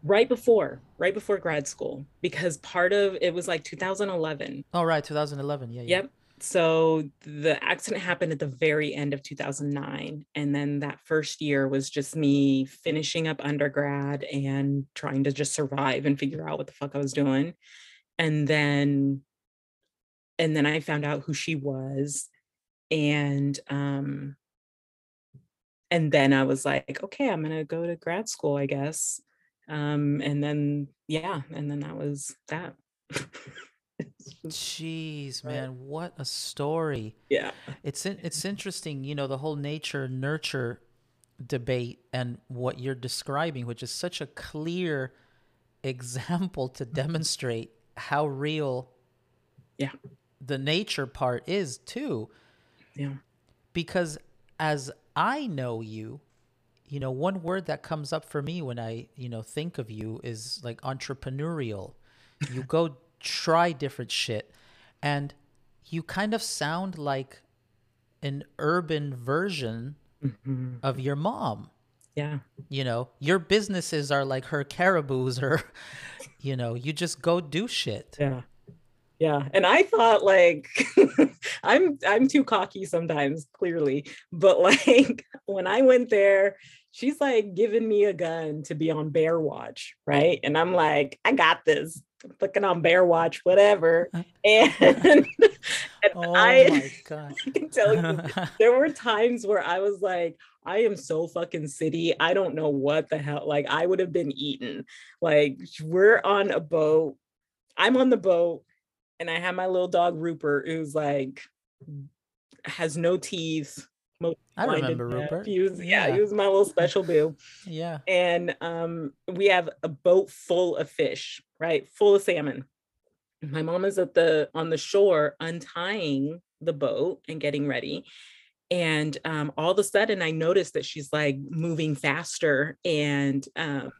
Right before, right before grad school, because part of it was like 2011. Oh right, 2011. Yeah, yeah. Yep. So the accident happened at the very end of 2009. And then that first year was just me finishing up undergrad and trying to just survive and figure out what the fuck I was doing. And then and then I found out who she was. And um and then I was like, okay, I'm gonna go to grad school, I guess. Um, and then yeah, and then that was that. [laughs] Jeez, man, what a story. yeah. It's in, it's interesting, you know, the whole nature nurture debate and what you're describing, which is such a clear example to demonstrate how real Yeah. the nature part is too. Yeah. Because as I know you, you know, one word that comes up for me when I, you know, think of you is like entrepreneurial. You go [laughs] try different shit and you kind of sound like an urban version Mhm. of your mom. Yeah. You know, your businesses are like her caribous or [laughs] you know, you just go do shit. Yeah. Yeah. And I thought like [laughs] I'm I'm too cocky sometimes, clearly. But [laughs] like when I went there, she's like giving me a gun to be on bear watch, right? And I'm like, I got this. I'm fucking on bear watch, whatever. Uh, [laughs] and, and Oh I, my god. I can tell you there were times where I was like, I am so fucking city. I don't know what the hell. Like, I would have been eaten. Like, we're on a boat. I'm on the boat, and I have my little dog Rupert, who's like has no teeth. I remember deaf. Rupert. He was, yeah, Yeah. he was my little special boo. [laughs] yeah. And um, we have a boat full of fish, right? Full of salmon. My mom is at the on the shore untying the boat and getting ready. And um, all of a sudden, I noticed that she's like moving faster and um,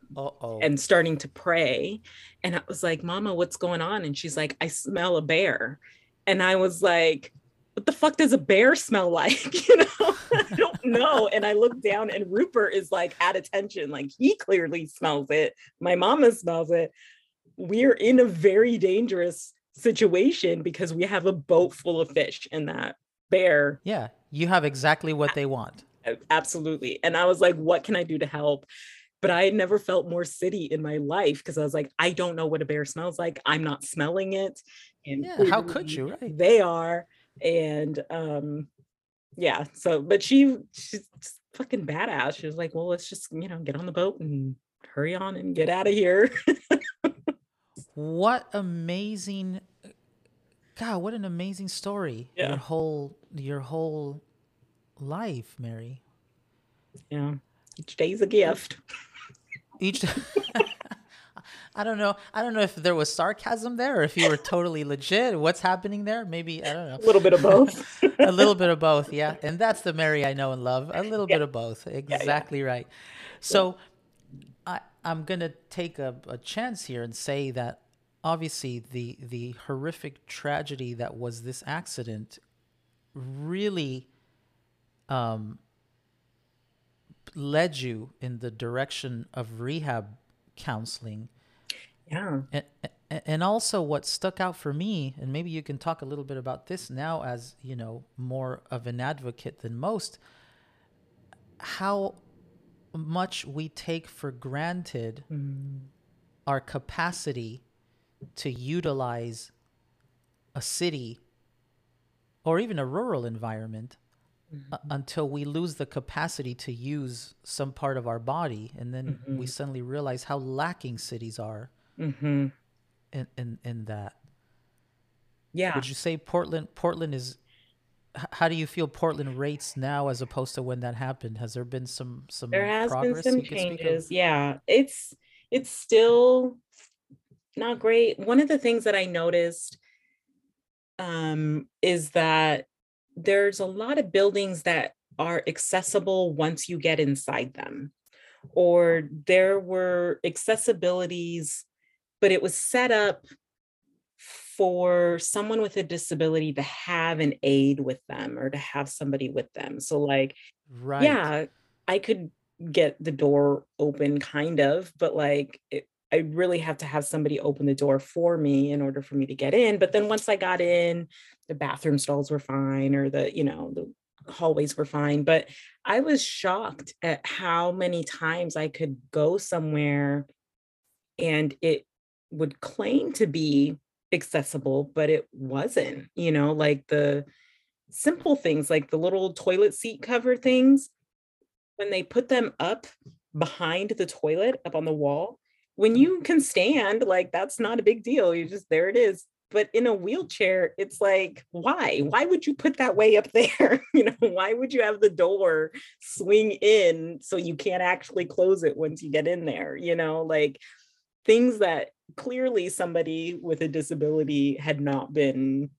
and starting to pray. And I was like, Mama, what's going on? And she's like, I smell a bear. And I was like, What the fuck does a bear smell like? [laughs] You know, I don't know. And I look down, and Rupert is like at attention, like he clearly smells it. My mama smells it. We're in a very dangerous situation because we have a boat full of fish, in that bear yeah, you have exactly what they want. Absolutely. And I was like, what can I do to help? But I had never felt more city in my life because I was like, I don't know what a bear smells like. I'm not smelling it. And Yeah, how could you, right? They are. And um, yeah. So, but she she's fucking badass. She was like, well, let's just, you know, get on the boat and hurry on and get out of here. [laughs] What amazing God, what an amazing story. Yeah. Your whole your whole life, Marie. yeah. Each day's a gift. Each [laughs] I don't know. I don't know if there was sarcasm there or if you were totally legit. What's happening there? Maybe I don't know. A little bit of both. [laughs] a little bit of both, yeah. And that's the Marie I know and love. A little Yeah. bit of both. yeah. Exactly right. So I I'm gonna take a, a chance here and say that obviously the the horrific tragedy that was this accident really um led you in the direction of rehab counseling. Yeah. And, and also what stuck out for me and maybe you can talk a little bit about this now as you know more of an advocate than most how much we take for granted Mm. our capacity to utilize a city or even a rural environment uh, until we lose the capacity to use some part of our body. And then we suddenly realize how lacking cities are hmm in, in, in that. Yeah. would you say portland portland is how do you feel portland rates now as opposed to when that happened? Has there been some some there has been some you can speak of? changes. Yeah. It's it's still not great. One of the things that i noticed um is that there's a lot of buildings that are accessible once you get inside them or there were accessibilities but it was set up for someone with a disability to have an aid with them or to have somebody with them. So like right. yeah i could get the door open kind of but like it, i really have to have somebody open the door for me in order for me to get in but then once i got in the bathroom stalls were fine or the you know the hallways were fine but i was shocked at how many times i could go somewhere and it would claim to be accessible but it wasn't you know like the simple things like the little toilet seat cover things when they put them up behind the toilet up on the wall when you can stand like that's not a big deal you just there it is. But in a wheelchair it's like why? Why would you put that way up [laughs] there? You know why would you have the door swing in so you can't actually close it once you get in there you know? Like things that clearly somebody with a disability had not been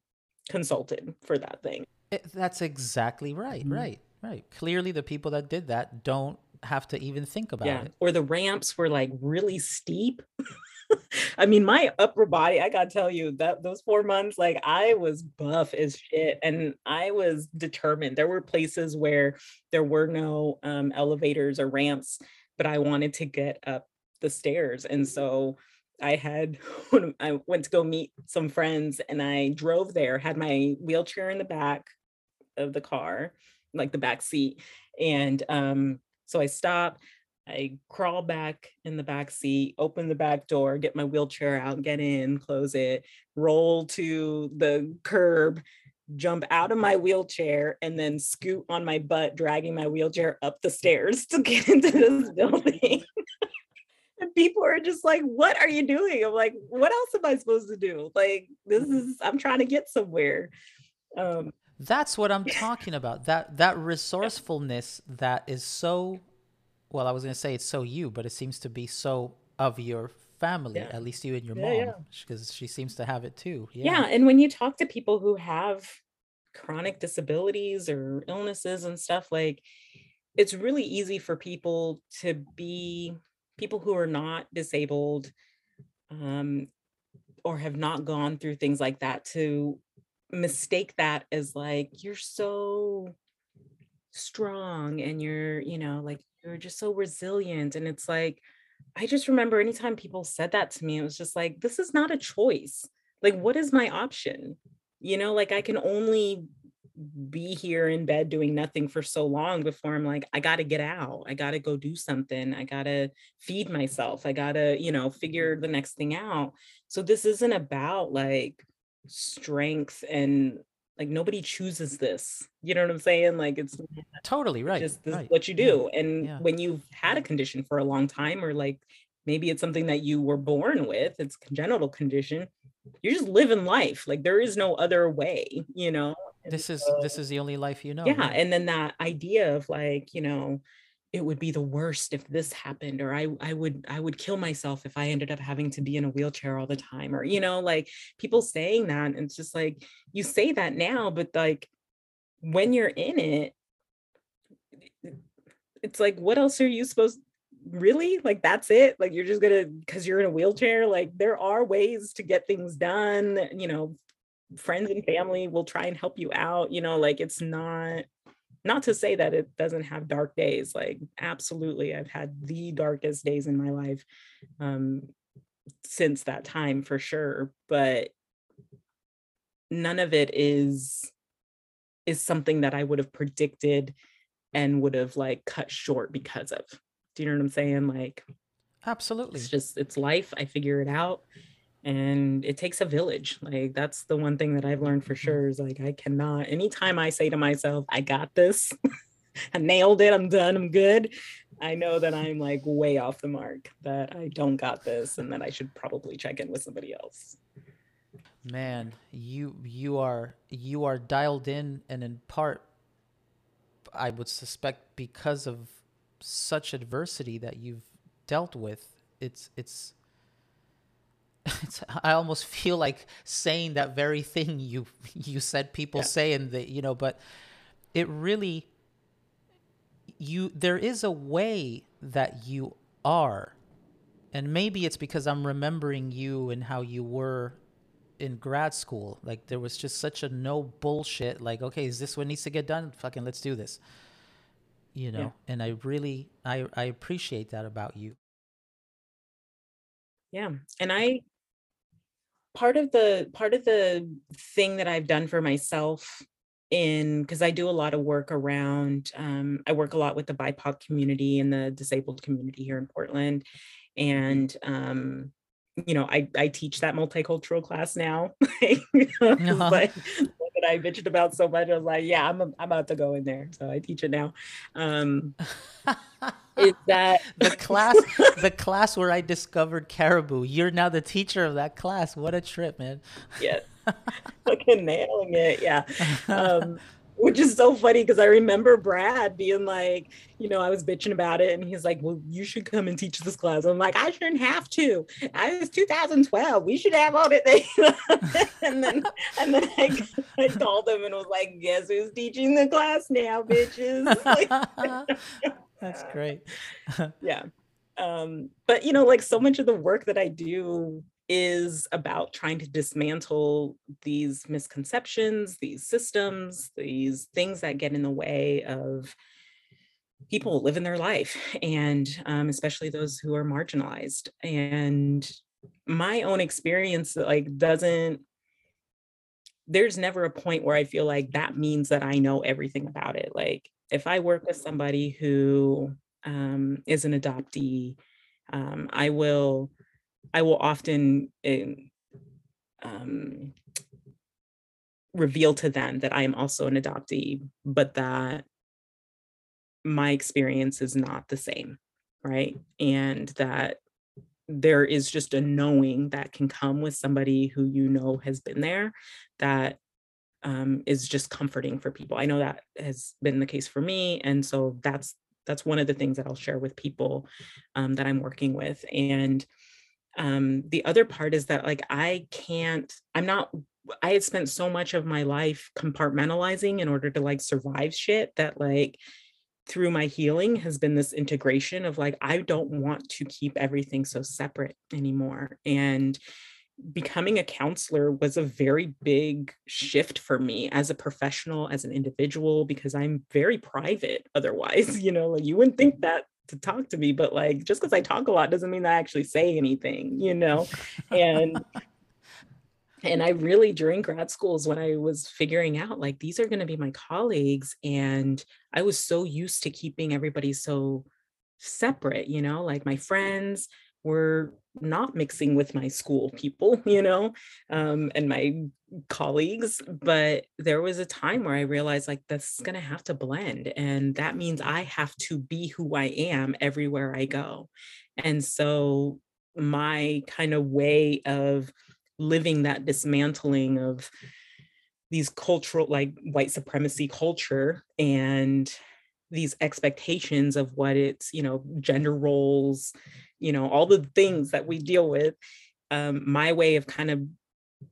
consulted for that thing. It- that's exactly right Mhm. right right. Clearly the people that did that don't have to even think about yeah it. or the ramps were like really steep. [laughs] I mean my upper body i gotta tell you that those four months like i was buff as shit and i was determined. There were places where there were no um, elevators or ramps but i wanted to get up the stairs and so i had [laughs] i went to go meet some friends and i drove there had my wheelchair in the back of the car like the back seat and um so i stop I crawl back in the back seat, open the back door, get my wheelchair out, get in, close it, roll to the curb, jump out of my wheelchair, and then scoot on my butt, dragging my wheelchair up the stairs to get [laughs] into this building. [laughs] and people are just like, What are you doing? I'm like, What else am I supposed to do? Like, this is, I'm trying to get somewhere. Um, That's what I'm [laughs] talking about. That that resourcefulness that is so well, I was going to say it's so you, but it seems to be so of your family, Yeah. at least you and your Yeah, yeah. mom, because she seems to have it too. yeah. and when you talk to people who have chronic disabilities or illnesses and stuff like it's really easy for people to be people who are not disabled um, or have not gone through things like that to mistake that as like you're so strong and you're you know like you're just so resilient. And it's like i just remember anytime people said that to me it was just like this is not a choice. Like what is my option? You know like i can only be here in bed doing nothing for so long before i'm like i gotta get out. I gotta go do something. I gotta feed myself. I gotta you know figure the next thing out. So this isn't about like strength and like nobody chooses this you know what i'm saying like it's mm-hmm. Totally right. just this is right. what you yeah. do and yeah. when you've had a mm-hmm. condition for a long time or like maybe it's something that you were born with it's a congenital condition you're just living life like there is no other way you know And This is so- this is the only life you know. yeah right? and then that idea of like you know it would be the worst if this happened or i i would i would kill myself if i ended up having to be in a wheelchair all the time or you know like people saying that and it's just like you say that now but like when you're in it it's like what else are you supposed really? Like that's it? Like you're just gonna because you're in a wheelchair? Like there are ways to get things done you know friends and family will try and help you out you know like it's not not to say that it doesn't have dark days like absolutely i've had the darkest days in my life um, since that time for sure but none of it is is something that i would have predicted and would have like cut short because of. Do you know what i'm saying? Like absolutely. it's just it's life i figure it out and it takes a village like that's the one thing that i've learned for mm-hmm. sure is like i cannot anytime i say to myself i got this [laughs] i nailed it i'm done i'm good i know that i'm like way off the mark that i don't got this and that i should probably check in with somebody else man you you are you are dialed in and in part i would suspect because of such adversity that you've dealt with it's it's [laughs] I almost feel like saying that very thing you you said people yeah. say and the you know but it really you there is a way that you are. And maybe it's because I'm remembering you and how you were in grad school. Like there was just such a no bullshit like okay is this what needs to get done? Fucking let's do this. You know yeah. and I really I I appreciate that about you. Yeah. And i part of the part of the thing that I've done for myself in because I do a lot of work around um, I work a lot with the BIPOC community and the disabled community here in Portland. And um, you know, I, I teach that multicultural class now. [laughs] [laughs] uh-huh. That I bitched about so much. I was like, yeah, I'm, I'm about to go in there. So I teach it now. Um, is [laughs] that the [laughs] class, the class where I discovered caribou. You're now the teacher of that class. What a trip, man. Yes. [laughs] Fucking nailing it. Yeah. Um, which is so funny because I remember Brad being like, you know, I was bitching about it, and he's like, "Well, you should come and teach this class." I'm like, "I shouldn't have to. I was 2012. We should have all it." [laughs] and then, and then I, I called him and was like, "Guess who's teaching the class now, bitches?" [laughs] [laughs] That's great. yeah. Um, but you know, like so much of the work that I do is about trying to dismantle these misconceptions, these systems, these things that get in the way of people living their life, [laughs] and um, especially those who are marginalized. And my own experience, like, doesn't there's never a point where I feel like that means that I know everything about it. Like, if I work with somebody who um, is an adoptee, um, I will I will often um, reveal to them that I am also an adoptee, but that my experience is not the same, right? And that there is just a knowing that can come with somebody who you know has been there that um, is just comforting for people. I know that has been the case for me, and so that's that's one of the things that I'll share with people um, that I'm working with. And um, the other part is that like I can't, I'm not, I had spent so much of my life compartmentalizing in order to like survive shit that like through my healing has been this integration of like, I don't want to keep everything so separate anymore. And becoming a counselor was a very big shift for me as a professional as an individual because i'm very private otherwise [laughs] you know like you wouldn't think that to talk to me but like just because i talk a lot doesn't mean i actually say anything you know? And [laughs] and i really during grad schools when i was figuring out like these are going to be my colleagues and i was so used to keeping everybody so separate you know? Like my friends were not mixing with my school people, [laughs] you know, um, and my colleagues. But there was a time where I realized like this is going to have to blend. And that means I have to be who I am everywhere I go. And so my kind of way of living that dismantling of these cultural, like white supremacy culture and these expectations of what it's, you know, gender roles, you know all the things that we deal with um, my way of kind of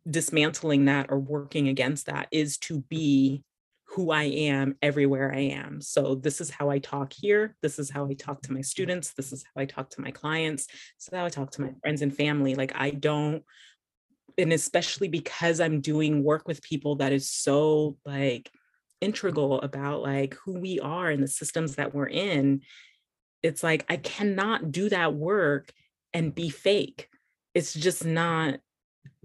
dismantling that or working against that is to be who I am everywhere I am. So this is how I talk here. This is how I talk to my students. This is how I talk to my clients. Is how I talk to my friends and family. Like I don't, and especially because I'm doing work with people that is so like integral about like who we are and the systems that we're in it's like i cannot do that work and be fake it's just not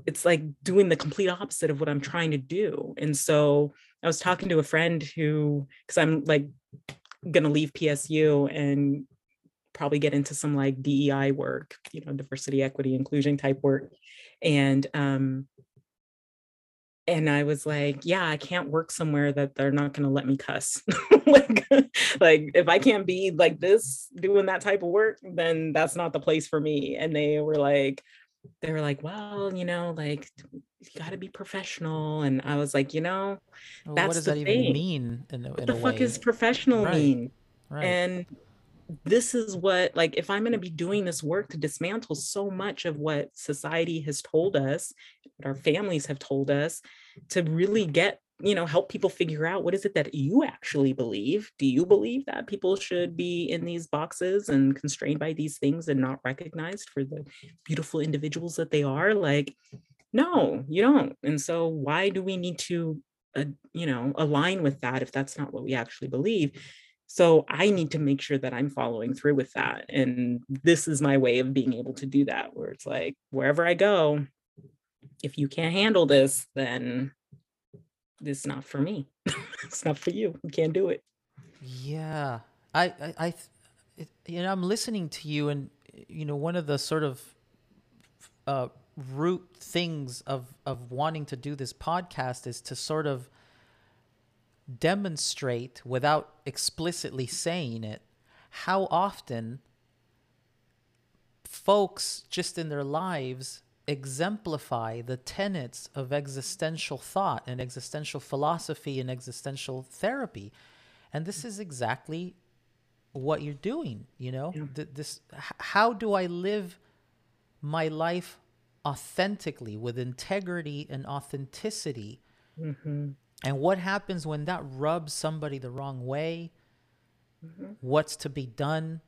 it's like doing the complete opposite of what i'm trying to do and so i was talking to a friend who because i'm like gonna leave psu and probably get into some like dei work you know diversity equity inclusion type work and um and I was like, yeah, I can't work somewhere that they're not going to let me cuss. [laughs] like, like if I can't be like this doing that type of work, then that's not the place for me. And they were like, they were like, well, you know, like you got to be professional. And I was like, you know, Well, that's what does the that thing. even mean in a, What in the a fuck way? is professional Right, mean? right. And this is what like if i'm going to be doing this work to dismantle so much of what society has told us what our families have told us to really get you know help people figure out what is it that you actually believe? Do you believe that people should be in these boxes and constrained by these things and not recognized for the beautiful individuals that they are? Like no you don't. And so why do we need to uh, you know align with that if that's not what we actually believe? So I need to make sure that I'm following through with that. And this is my way of being able to do that, where it's like, wherever I go, if you can't handle this, then this is not for me. [laughs] it's not for you. You can't do it. Yeah, I, I, I, it, you know, I'm listening to you, and you know, one of the sort of uh, root things of of wanting to do this podcast is to sort of demonstrate without explicitly saying it how often folks just in their lives exemplify the tenets of existential thought and existential philosophy and existential therapy. And this is exactly what you're doing you know? Yeah. Th- this how do i live my life authentically with integrity and authenticity? Mhm, and what happens when that rubs somebody the wrong way? Mhm. what's to be done?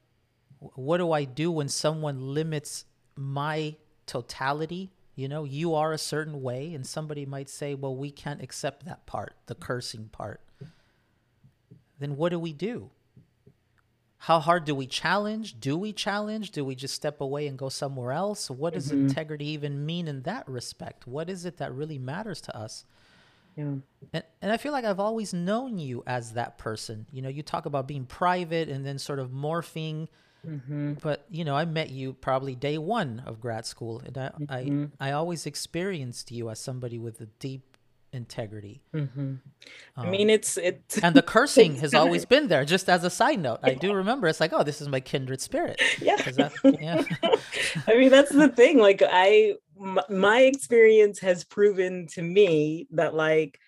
What do i do when someone limits my totality you know you are a certain way and somebody might say well we can't accept that part the cursing part. Then what do we do? How hard do we challenge? Do we challenge? Do we just step away and go somewhere else? What does Mhm. integrity even mean in that respect? What is it that really matters to us? Yeah. and, and I feel like I've always known you as that person. You know, you talk about being private and then sort of morphing, Mhm, but you know, I met you probably day one of grad school, and I Mhm. I, I always experienced you as somebody with a deep integrity. mhm. I Um, mean, it's it's [laughs] and the cursing has [laughs] always been there. Just as a side note, I do remember it's like, oh, this is my kindred spirit. yeah. that- [laughs] yeah. I mean, that's the thing. Like, I, m- my experience has proven to me that, like,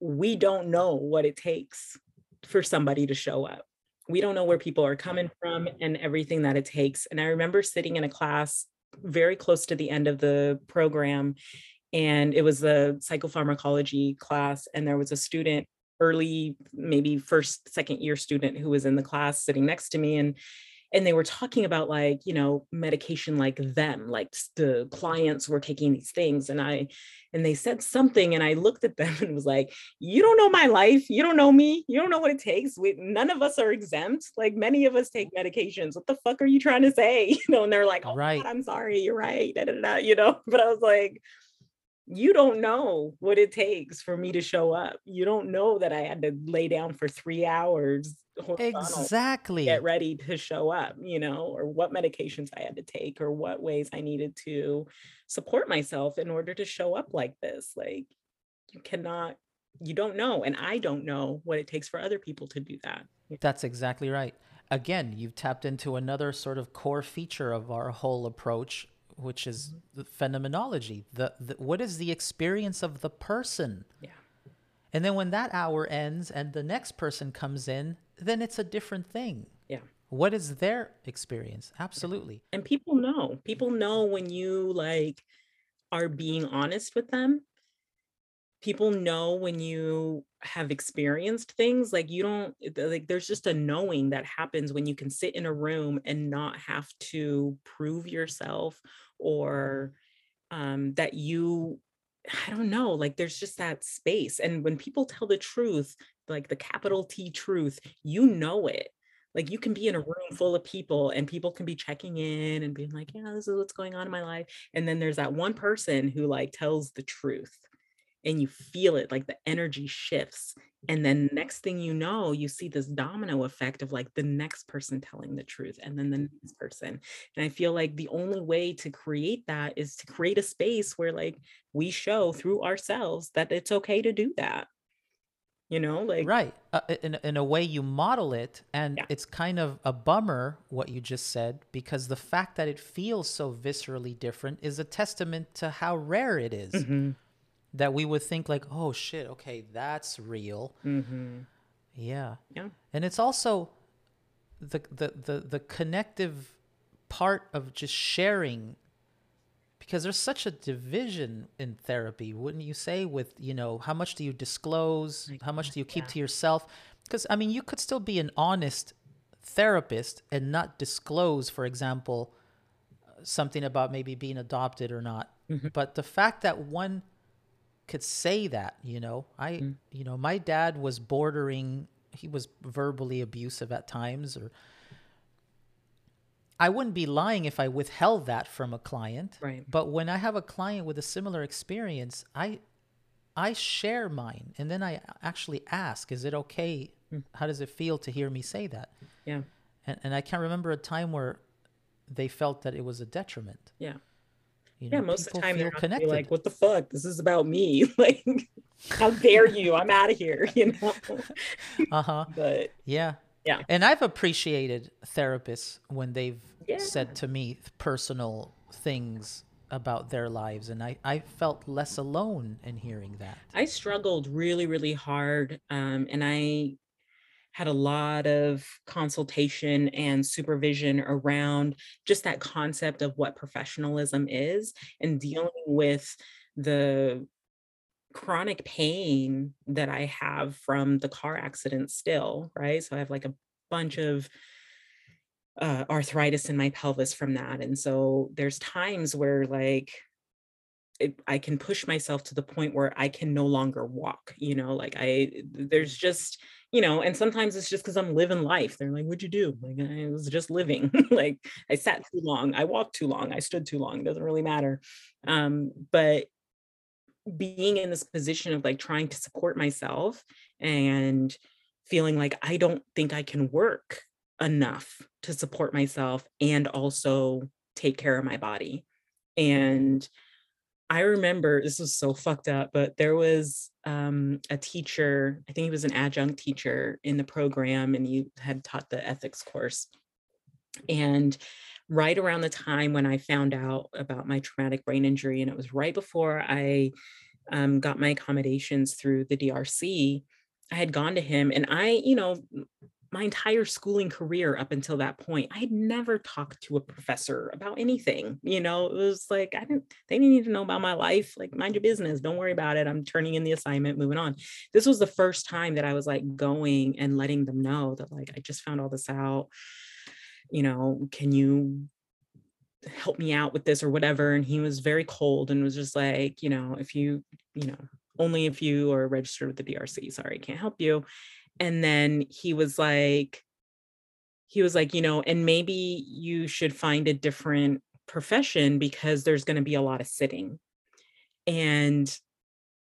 we don't know what it takes for somebody to show up. We don't know where people are coming from and everything that it takes. And I remember sitting in a class very close to the end of the program, and it was a psychopharmacology class, and there was a student early maybe first second year student who was in the class sitting next to me and and they were talking about like you know medication like them like the clients were taking these things and i and they said something and i looked at them [laughs] and was like you don't know my life. You don't know me. You don't know what it takes. We, none of us are exempt. Like many of us take medications. What the fuck are you trying to say? [laughs] You know and they're like oh Right. God, i'm sorry. You're right. Da, da, da, da," you know? [laughs] But i was like you don't know what it takes for me to show up you don't know that i had to lay down for three hours Exactly. get ready to show up, you know, or what medications I had to take or what ways I needed to support myself in order to show up like this. Like you cannot, you don't know. And I don't know what it takes for other people to do that. That's exactly right. Again, you've tapped into another sort of core feature of our whole approach, which is the phenomenology. The, the what is the experience of the person? Yeah. And then when that hour ends and the next person comes in, then it's a different thing. Yeah. What is their experience? Absolutely. And people know, people know when you like are being honest with them. People know when you have experienced things like you don't like there's just a knowing that happens when you can sit in a room and not have to prove yourself or um that you I don't know, like there's just that space. And when people tell the truth, like the capital T truth, you know it. Like you can be in a room full of people and people can be checking in and being like, yeah, this is what's going on in my life. And then there's that one person who like tells the truth and you feel it, like the energy shifts. And then next thing you know, you see this domino effect of like the next person telling the truth and then the next person. And I feel like the only way to create that is to create a space where like we show through ourselves that it's okay to do that you know like right uh, in, in a way you model it and Yeah. it's kind of a bummer what you just said because the fact that it feels so viscerally different is a testament to how rare it is Mhm, that we would think like oh shit okay that's real mhm. yeah Yeah. and it's also the the the, the connective part of just sharing because there's such a division in therapy wouldn't you say with you know how much do you disclose how much do you keep yeah. to yourself because i mean you could still be an honest therapist and not disclose for example something about maybe being adopted or not Mhm. but the fact that one could say that you know i Mm. you know my dad was bordering he was verbally abusive at times or i wouldn't be lying if i withheld that from a client Right. but when i have a client with a similar experience i i share mine and then i actually ask is it okay Mm. how does it feel to hear me say that Yeah. and, and i can't remember a time where they felt that it was a detriment Yeah. You Yeah. Most of the time they're connected like, what the fuck? This is about me. [laughs] Like, how dare you? I'm out of here, [laughs] you know? [laughs] uh-huh But Yeah. Yeah. And I've appreciated therapists when they've Yeah. said to me personal things about their lives. And I, I felt less alone in hearing that. I struggled really, really hard. Um, and I had a lot of consultation and supervision around just that concept of what professionalism is and dealing with the chronic pain that I have from the car accident still, right? So I have like a bunch of uh, arthritis in my pelvis from that. And so there's times where like it, I can push myself to the point where I can no longer walk, you know, like I, there's just, you know, and sometimes it's just because I'm living life. They're like, what'd you do? Like, I was just living. [laughs] like, I sat too long, I walked too long, I stood too long, doesn't really matter. Um, but being in this position of like trying to support myself and feeling like I don't think I can work enough to support myself and also take care of my body. And I remember this was so fucked up, but there was um, a teacher, I think he was an adjunct teacher in the program, and he had taught the ethics course. And right around the time when I found out about my traumatic brain injury, and it was right before I um, got my accommodations through the DRC, I had gone to him, and I, you know, my entire schooling career up until that point, I had never talked to a professor about anything. You know, it was like I didn't they didn't need to know about my life. Like, mind your business. Don't worry about it. I'm turning in the assignment, moving on. This was the first time that I was like going and letting them know that like I just found all this out. You know, can you help me out with this or whatever? And he was very cold and was just like, you know, if you, you know, only if you are registered with the DRC. Sorry, can't help you and then he was like he was like you know and maybe you should find a different profession because there's going to be a lot of sitting. And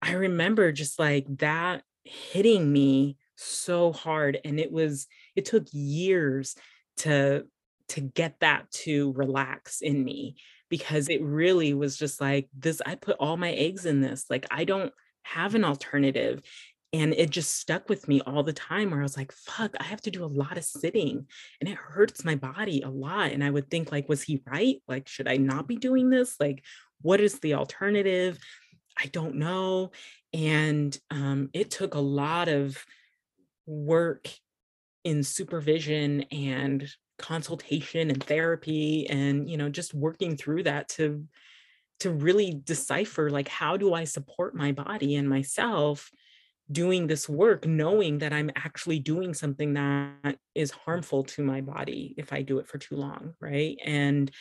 i remember just like that hitting me so hard and it was it took years to to get that to relax in me because it really was just like this i put all my eggs in this like i don't have an alternative and it just stuck with me all the time where I was like, fuck, I have to do a lot of sitting and it hurts my body a lot. And I would think, like, was he right? Like, should I not be doing this? Like, what is the alternative? I don't know. And um, it took a lot of work in supervision and consultation and therapy and you know just working through that to to really decipher like how do i support my body and myself doing this work knowing that i'm actually doing something that is harmful to my body if i do it for too long right? And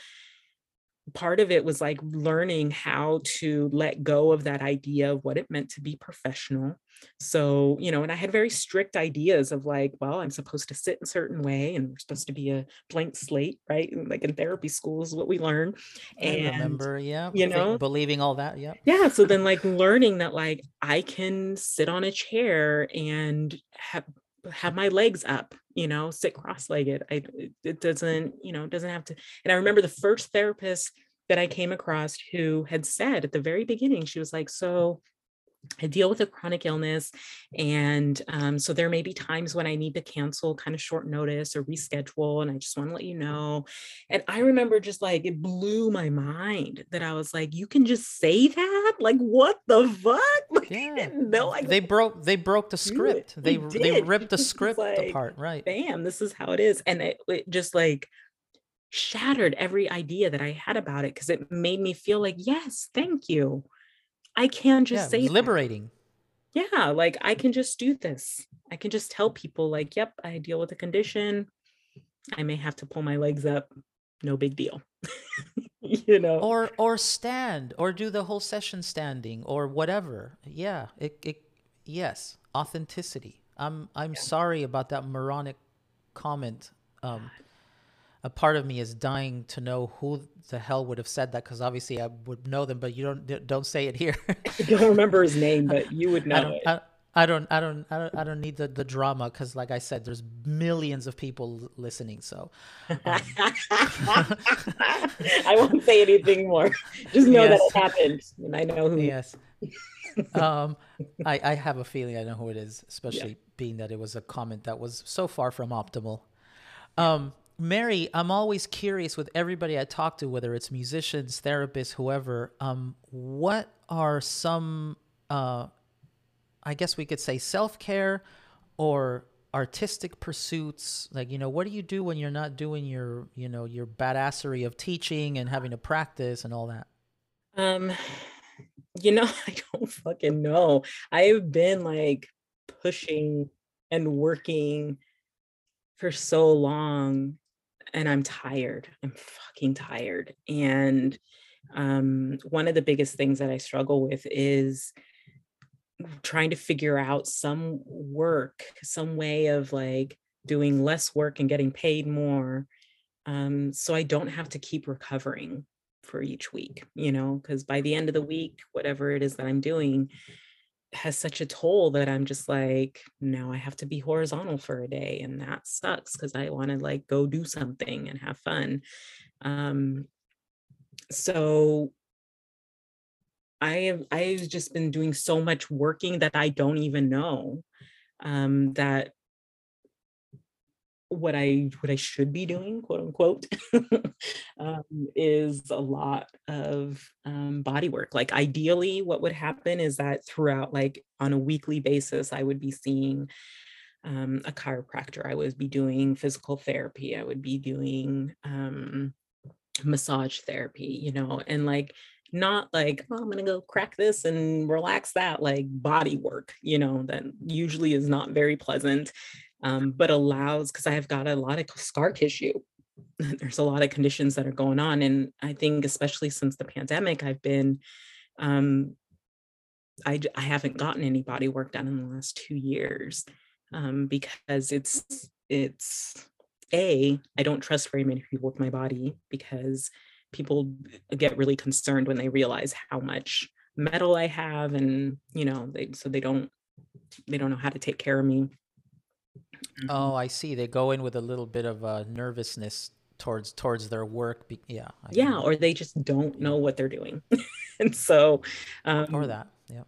part of it was like learning how to let go of that idea of what it meant to be professional. So, you know, and I had very strict ideas of like, well, I'm supposed to sit in a certain way and we're supposed to be a blank slate, right? Like in therapy school is what we learn. And I remember, yeah, you know, believing all that. Yeah. Yeah. So then like learning that like I can sit on a chair and have have my legs up you know sit cross-legged. I it doesn't you know doesn't have to and i remember the first therapist that i came across who had said at the very beginning she was like so I deal with a chronic illness. And um, so there may be times when I need to cancel kind of short notice or reschedule. And I just want to let you know. And I remember just like it blew my mind that I was like, you can just say that? Like, what the fuck? [laughs] Like, yeah. no, they broke they broke the script. They they, they ripped the [laughs] script like, apart. Right. Bam, this is how it is. And it, it just like shattered every idea that I had about it because it made me feel like, yes, thank you I can just yeah, say liberating. That. Yeah, like I can just do this. I can just tell people like, yep, I deal with a condition. I may have to pull my legs up. No big deal. [laughs] you know. Or or stand or do the whole session standing or whatever. Yeah, it it yes, authenticity. I'm I'm yeah. sorry about that moronic comment. Um a part of me is dying to know who the hell would have said that because obviously I would know them, but you don't don't say it here. [laughs] I don't remember his name, but you would [laughs] know I don't, it. I, I don't, I don't, I don't, I don't need the, the drama because, like I said, there's millions of people listening. So um. [laughs] I won't say anything more. Just know yes. that it happened, and I know who. Yes. um, I, I have a feeling I know who it is, especially yeah. being that it was a comment that was so far from optimal. Um, Marie, I'm always curious with everybody I talk to, whether it's musicians, therapists, whoever. Um, what are some, uh, I guess we could say, self care or artistic pursuits? Like, you know, what do you do when you're not doing your, you know, your badassery of teaching and having to practice and all that? Um, you know, [laughs] I don't fucking know. I've been like pushing and working for so long and I'm tired. I'm fucking tired. And um, one of the biggest things that I struggle with is trying to figure out some work, some way of like doing less work and getting paid more. Um, so I don't have to keep recovering for each week, you know, because by the end of the week, whatever it is that I'm doing, has such a toll that I'm just like, now I have to be horizontal for a day. And that sucks because I want to like go do something and have fun. Um, so I have I've just been doing so much working that I don't even know um, that what I what I should be doing, quote unquote, [laughs] um, is a lot of um, body work. Like ideally, what would happen is that throughout, like on a weekly basis, I would be seeing um, a chiropractor. I would be doing physical therapy. I would be doing um, massage therapy. You know, and like not like oh, i'm gonna go crack this and relax that like body work you know that usually is not very pleasant um, but allows because I have got a lot of scar tissue. [laughs] There's a lot of conditions that are going on, and I think especially since the pandemic, I've been um, I, I haven't gotten any body work done in the last two years um, because it's it's a I don't trust very many people with my body because people get really concerned when they realize how much metal I have and you know they so they don't they don't know how to take care of me Mm-hmm. Oh, I see. They go in with a little bit of uh, nervousness towards towards their work. Be- yeah. I yeah, know. or they just don't know what they're doing, [laughs] and so. Um, or that. Yeah.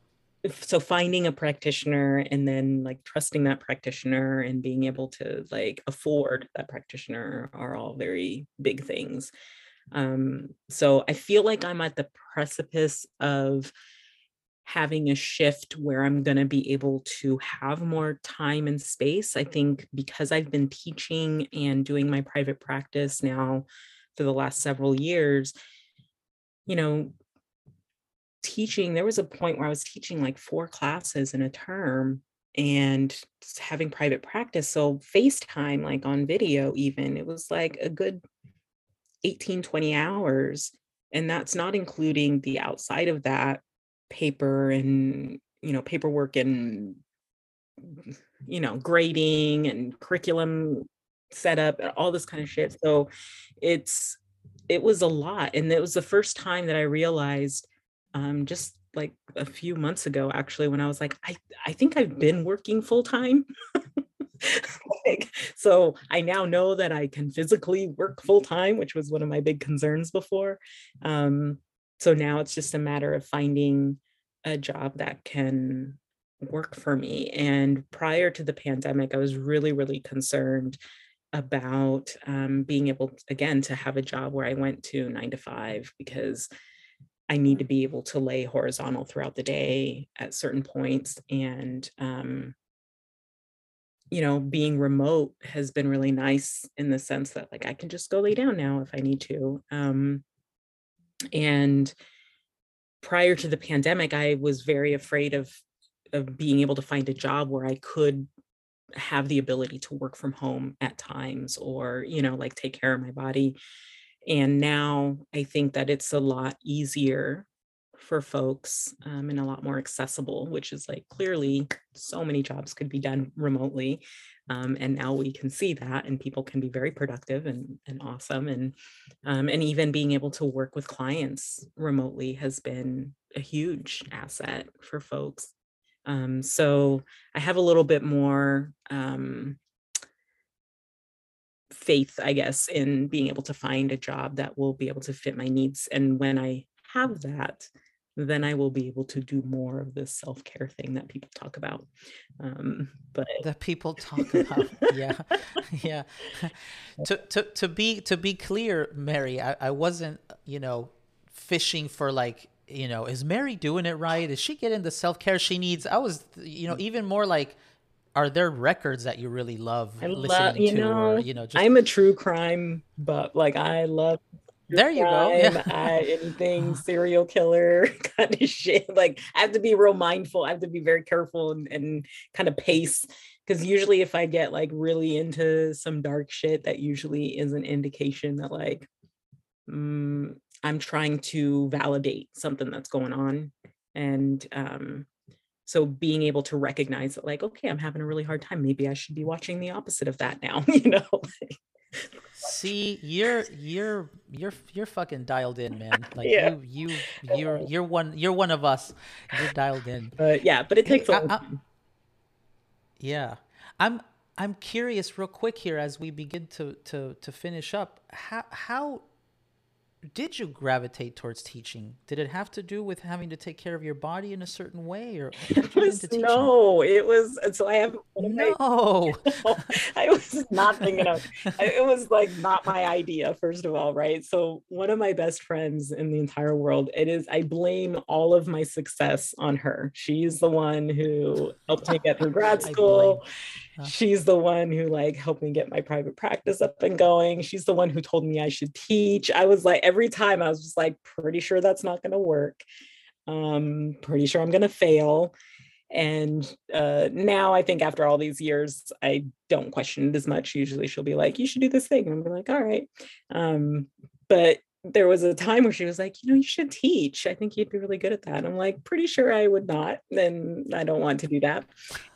So finding a practitioner and then like trusting that practitioner and being able to like afford that practitioner are all very big things. Um, so I feel like I'm at the precipice of having a shift where I'm going to be able to have more time and space. I think because I've been teaching and doing my private practice now for the last several years, you know, teaching, there was a point where I was teaching like four classes in a term and having private practice. So FaceTime, like on video, even, it was like a good 18, 20 hours and that's not including the outside of that paper and you know paperwork and you know grading and curriculum setup and all this kind of shit. So it's it was a lot and it was the first time that i realized um just like a few months ago actually when i was like i i think i've been working full time [laughs] like, so i now know that i can physically work full time which was one of my big concerns before um so now it's just a matter of finding a job that can work for me and prior to the pandemic i was really really concerned about um, being able again to have a job where i went to nine to five because I need to be able to lay horizontal throughout the day at certain points. And, um, you know, being remote has been really nice in the sense that like I can just go lay down now if I need to. Um, and prior to the pandemic, I was very afraid of of being able to find a job where I could have the ability to work from home at times or, you know, like take care of my body. And now I think that it's a lot easier for folks um, and a lot more accessible, which is like clearly so many jobs could be done remotely. Um, and now we can see that and people can be very productive and, and awesome. And, um, and even being able to work with clients remotely has been a huge asset for folks. Um, so I have a little bit more um, faith, I guess, in being able to find a job that will be able to fit my needs. And when I have that, then I will be able to do more of this self care thing that people talk about. Um, but that people talk about, [laughs] yeah, [laughs] yeah. to to to be to be clear, Marie, I, I wasn't, you know, fishing for like, you know, is Marie doing it right? Is she getting the self care she needs? I was, you know, even more like are there records that you really love I listening love, you to know, or, you know just... i'm a true crime but like i love there you go. Yeah. I, anything serial killer [laughs] kind of shit. Like i have to be real mindful. I have to be very careful and, and kind of pace because usually if i get like really into some dark shit that usually is an indication that like mm, i'm trying to validate something that's going on. And um so being able to recognize that like okay i'm having a really hard time. Maybe i should be watching the opposite of that now [laughs] you know see you're you're you're you're fucking dialed in man. [laughs] Like yeah. you you you're you're one you're one of us. You're dialed in. But yeah but it takes hey, I, I, yeah. I'm i'm curious real quick here as we begin to to to finish up. How how did you gravitate towards teaching? Did it have to do with having to take care of your body in a certain way, or [laughs] it was, no? It was so I have no. My, [laughs] I was not thinking of it. Was like not my idea. First of all, right? So one of my best friends in the entire world. It is. I blame all of my success on her. She's the one who helped me get through [laughs] grad school. She's the one who like helped me get my private practice up and going. She's the one who told me I should teach. I was like every time I was just like pretty sure that's not going to work. Um pretty sure I'm going to fail. And uh, now I think after all these years, I don't question it as much. Usually she'll be like, you should do this thing. And I'm like, all right. Um, but there was a time where she was like, you know, you should teach. I think you'd be really good at that. I'm like, pretty sure I would not. And I don't want to do that.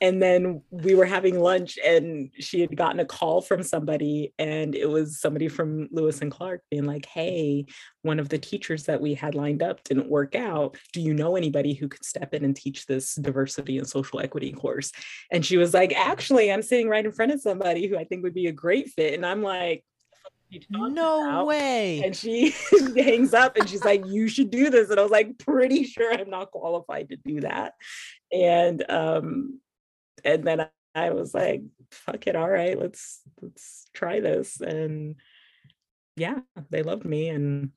And then we were having lunch and she had gotten a call from somebody and it was somebody from Lewis and Clark being like, hey, one of the teachers that we had lined up didn't work out. Do you know anybody who could step in and teach this diversity and social equity course? And she was like, actually, I'm sitting right in front of somebody who I think would be a great fit. And I'm like, no way. And she [laughs] hangs up and she's like, You should do this. And I was like, Pretty sure I'm not qualified to do that. And um, and then I was like, fuck it, all right, let's let's try this. And yeah, they loved me and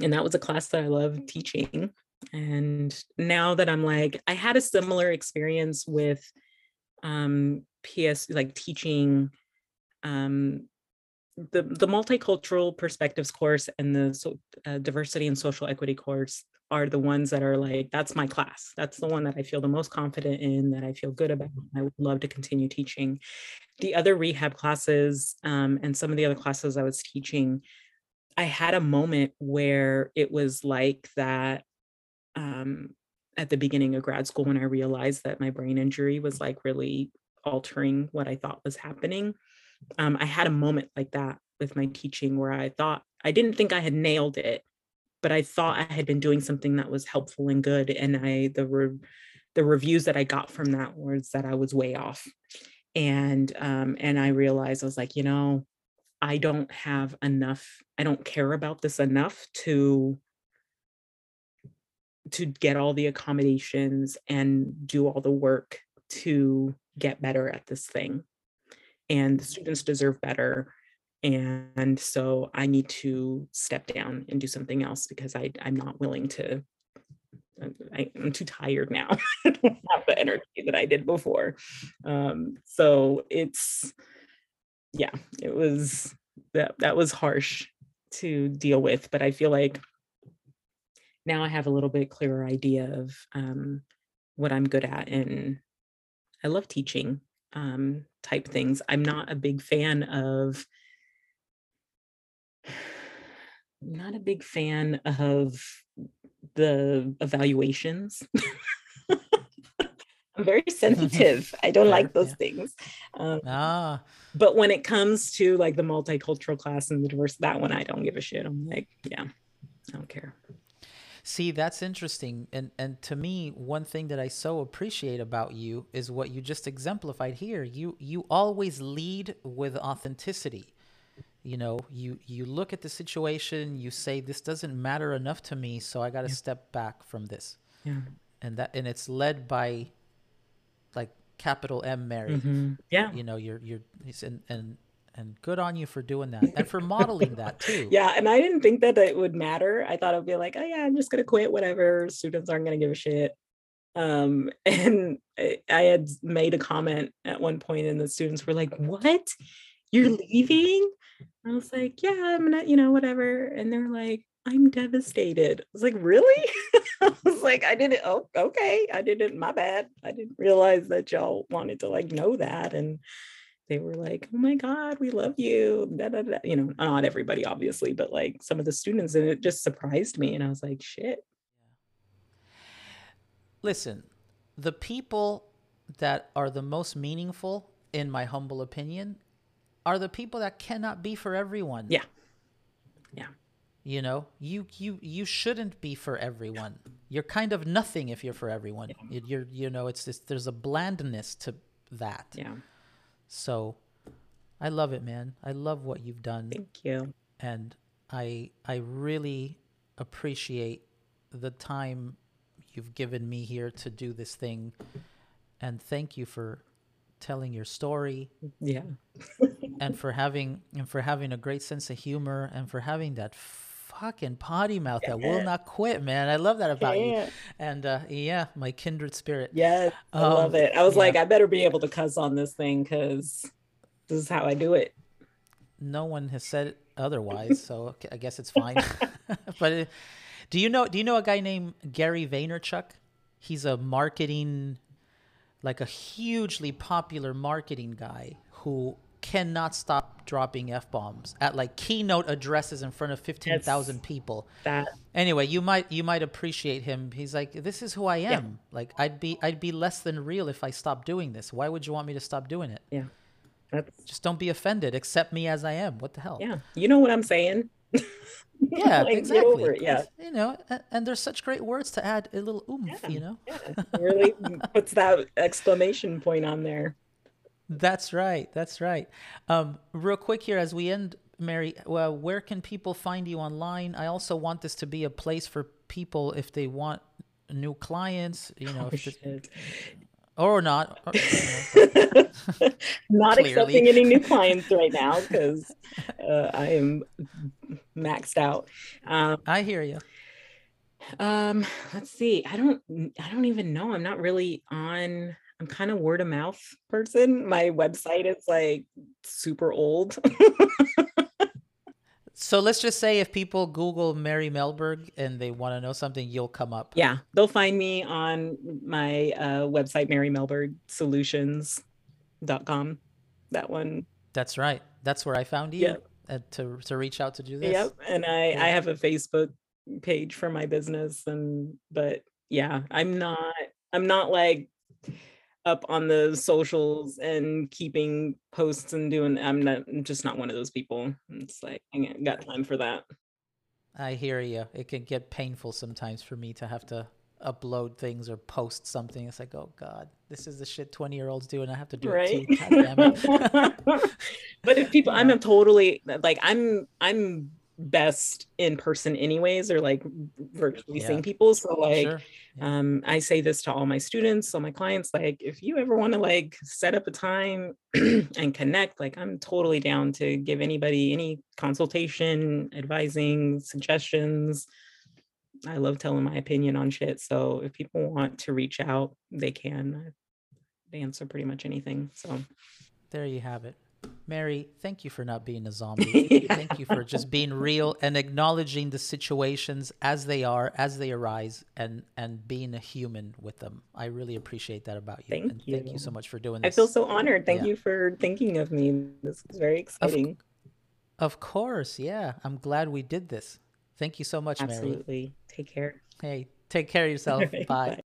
and that was a class that I loved teaching. And now that I'm like, I had a similar experience with um PS like teaching um the the multicultural perspectives course and the so, uh, diversity and social equity course are the ones that are like that's my class. That's the one that i feel the most confident in that i feel good about i would love to continue teaching. The other rehab classes um, and some of the other classes i was teaching I had a moment where it was like that um, at the beginning of grad school when I realized that my brain injury was like really altering what I thought was happening. Um, I had a moment like that with my teaching where I thought I didn't think I had nailed it, but I thought I had been doing something that was helpful and good. And I the re- the reviews that I got from that was that I was way off. And um, and I realized I was like, you know, I don't have enough, I don't care about this enough to to get all the accommodations and do all the work to get better at this thing. And the students deserve better. And so I need to step down and do something else because I, I'm not willing to. I, am too tired now. [laughs] I don't have the energy that I did before. Um, so it's, yeah, it was that that was harsh to deal with, but I feel like now I have a little bit clearer idea of um, what I'm good at, and I love teaching um, type things. I'm not a big fan of not a big fan of the evaluations. [laughs] I'm very [laughs] sensitive. I don't like those yeah. things. Um, ah. But when it comes to like the multicultural class and the diverse, that one I don't give a shit. I'm like, yeah, I don't care. See, that's interesting. And and to me, one thing that I so appreciate about you is what you just exemplified here. You you always lead with authenticity. You know, you you look at the situation, you say this doesn't matter enough to me, so I got to yeah. step back from this. Yeah. And that and it's led by like capital M Marie. Mm-hmm. Yeah. You know, you're you're and and and good on you for doing that and for modeling that [laughs] too. Yeah, and I didn't think that it would matter. I thought it would be like, oh yeah, I'm just gonna quit. Whatever. Students aren't gonna give a shit. Um, [laughs] and I, had made a comment at one point, and the students were like, "What? You're leaving?" I was like, "Yeah, I'm gonna, you know, whatever." And they're like, I'm devastated. I was like, really? [laughs] I was like, I didn't, oh, okay. I didn't, my bad. I didn't realize that y'all wanted to like know that. And they were like, oh my God, we love you. Da, da, da. You know, not everybody, obviously, but like some of the students, and it just surprised me. And I was like, shit. Listen, the people that are the most meaningful, in my humble opinion, are the people that cannot be for everyone. Yeah. Yeah. You know, you you you shouldn't be for everyone. You're kind of nothing if you're for everyone. Yeah. You're you know, it's this. There's a blandness to that. Yeah. So, I love it, man. I love what you've done. Thank you. And I I really appreciate the time you've given me here to do this thing. And thank you for telling your story. Yeah. [laughs] and for having and for having a great sense of humor and for having that fucking potty mouth that will not quit, man. I love that about yeah. you. And uh, yeah, my kindred spirit. Yes, I um, love it. I was yeah. like, I better be able to cuss on this thing because this is how I do it. No one has said otherwise, so I guess it's fine. [laughs] but uh, do you know? Do you know a guy named Gary Vaynerchuk? He's a marketing, like a hugely popular marketing guy who cannot stop dropping f bombs at like keynote addresses in front of fifteen thousand people. That anyway, you might you might appreciate him. He's like, this is who I am. Yeah. Like I'd be I'd be less than real if I stopped doing this. Why would you want me to stop doing it? Yeah, that's just don't be offended. Accept me as I am. What the hell? Yeah, you know what I'm saying. [laughs] yeah, like, exactly. Yeah, you know, and, and, there's such great words to add a little oomph. Yeah, you know, yeah, really puts that exclamation point on there. That's right. That's right. Um, real quick here as we end, Marie, well, where can people find you online? I also want this to be a place for people if they want new clients, you know, oh, or not. [laughs] Or, you know, not accepting any new clients right now because uh, I am maxed out. Um, I hear you. Um, let's see. I don't. I don't even know. I'm not really on I'm kind of word of mouth person. My website is like super old. so let's just say if people Google Marie Mellberg and they want to know something, you'll come up. Yeah, they'll find me on my uh, website, mariemellbergsolutions.com. That one. That's right. That's where I found you. Yeah. uh, to to reach out to do this. Yep. And I Cool. I have a Facebook page for my business and but yeah, I'm not I'm not like up on the socials and keeping posts and doing I'm not I'm just not one of those people. It's like I got time for that. I hear you. It can get painful sometimes for me to have to upload things or post something. It's like, oh God, this is the shit 20 year olds do, and I have to do right it too. God damn it. [laughs] but if people i'm a totally like i'm i'm best in person anyways or like virtually Yeah. seeing people so like Sure. Yeah. um i say this to all my students all my clients like if you ever want to like set up a time [clears throat] and connect like i'm totally down to give anybody any consultation advising suggestions i love telling my opinion on shit so if people want to reach out they can I answer pretty much anything so There you have it. Marie, thank you for not being a zombie. [laughs] Thank you for just being real and acknowledging the situations as they are, as they arise, and and being a human with them. I really appreciate that about you. Thank and thank you you. so much for doing this. I feel so honored. Thank Yeah. you for thinking of me. This is very exciting. Of course, yeah. I'm glad we did this. Thank you so much, Marie. Absolutely. Take care. Hey, take care of yourself. Right, [laughs] Bye. bye.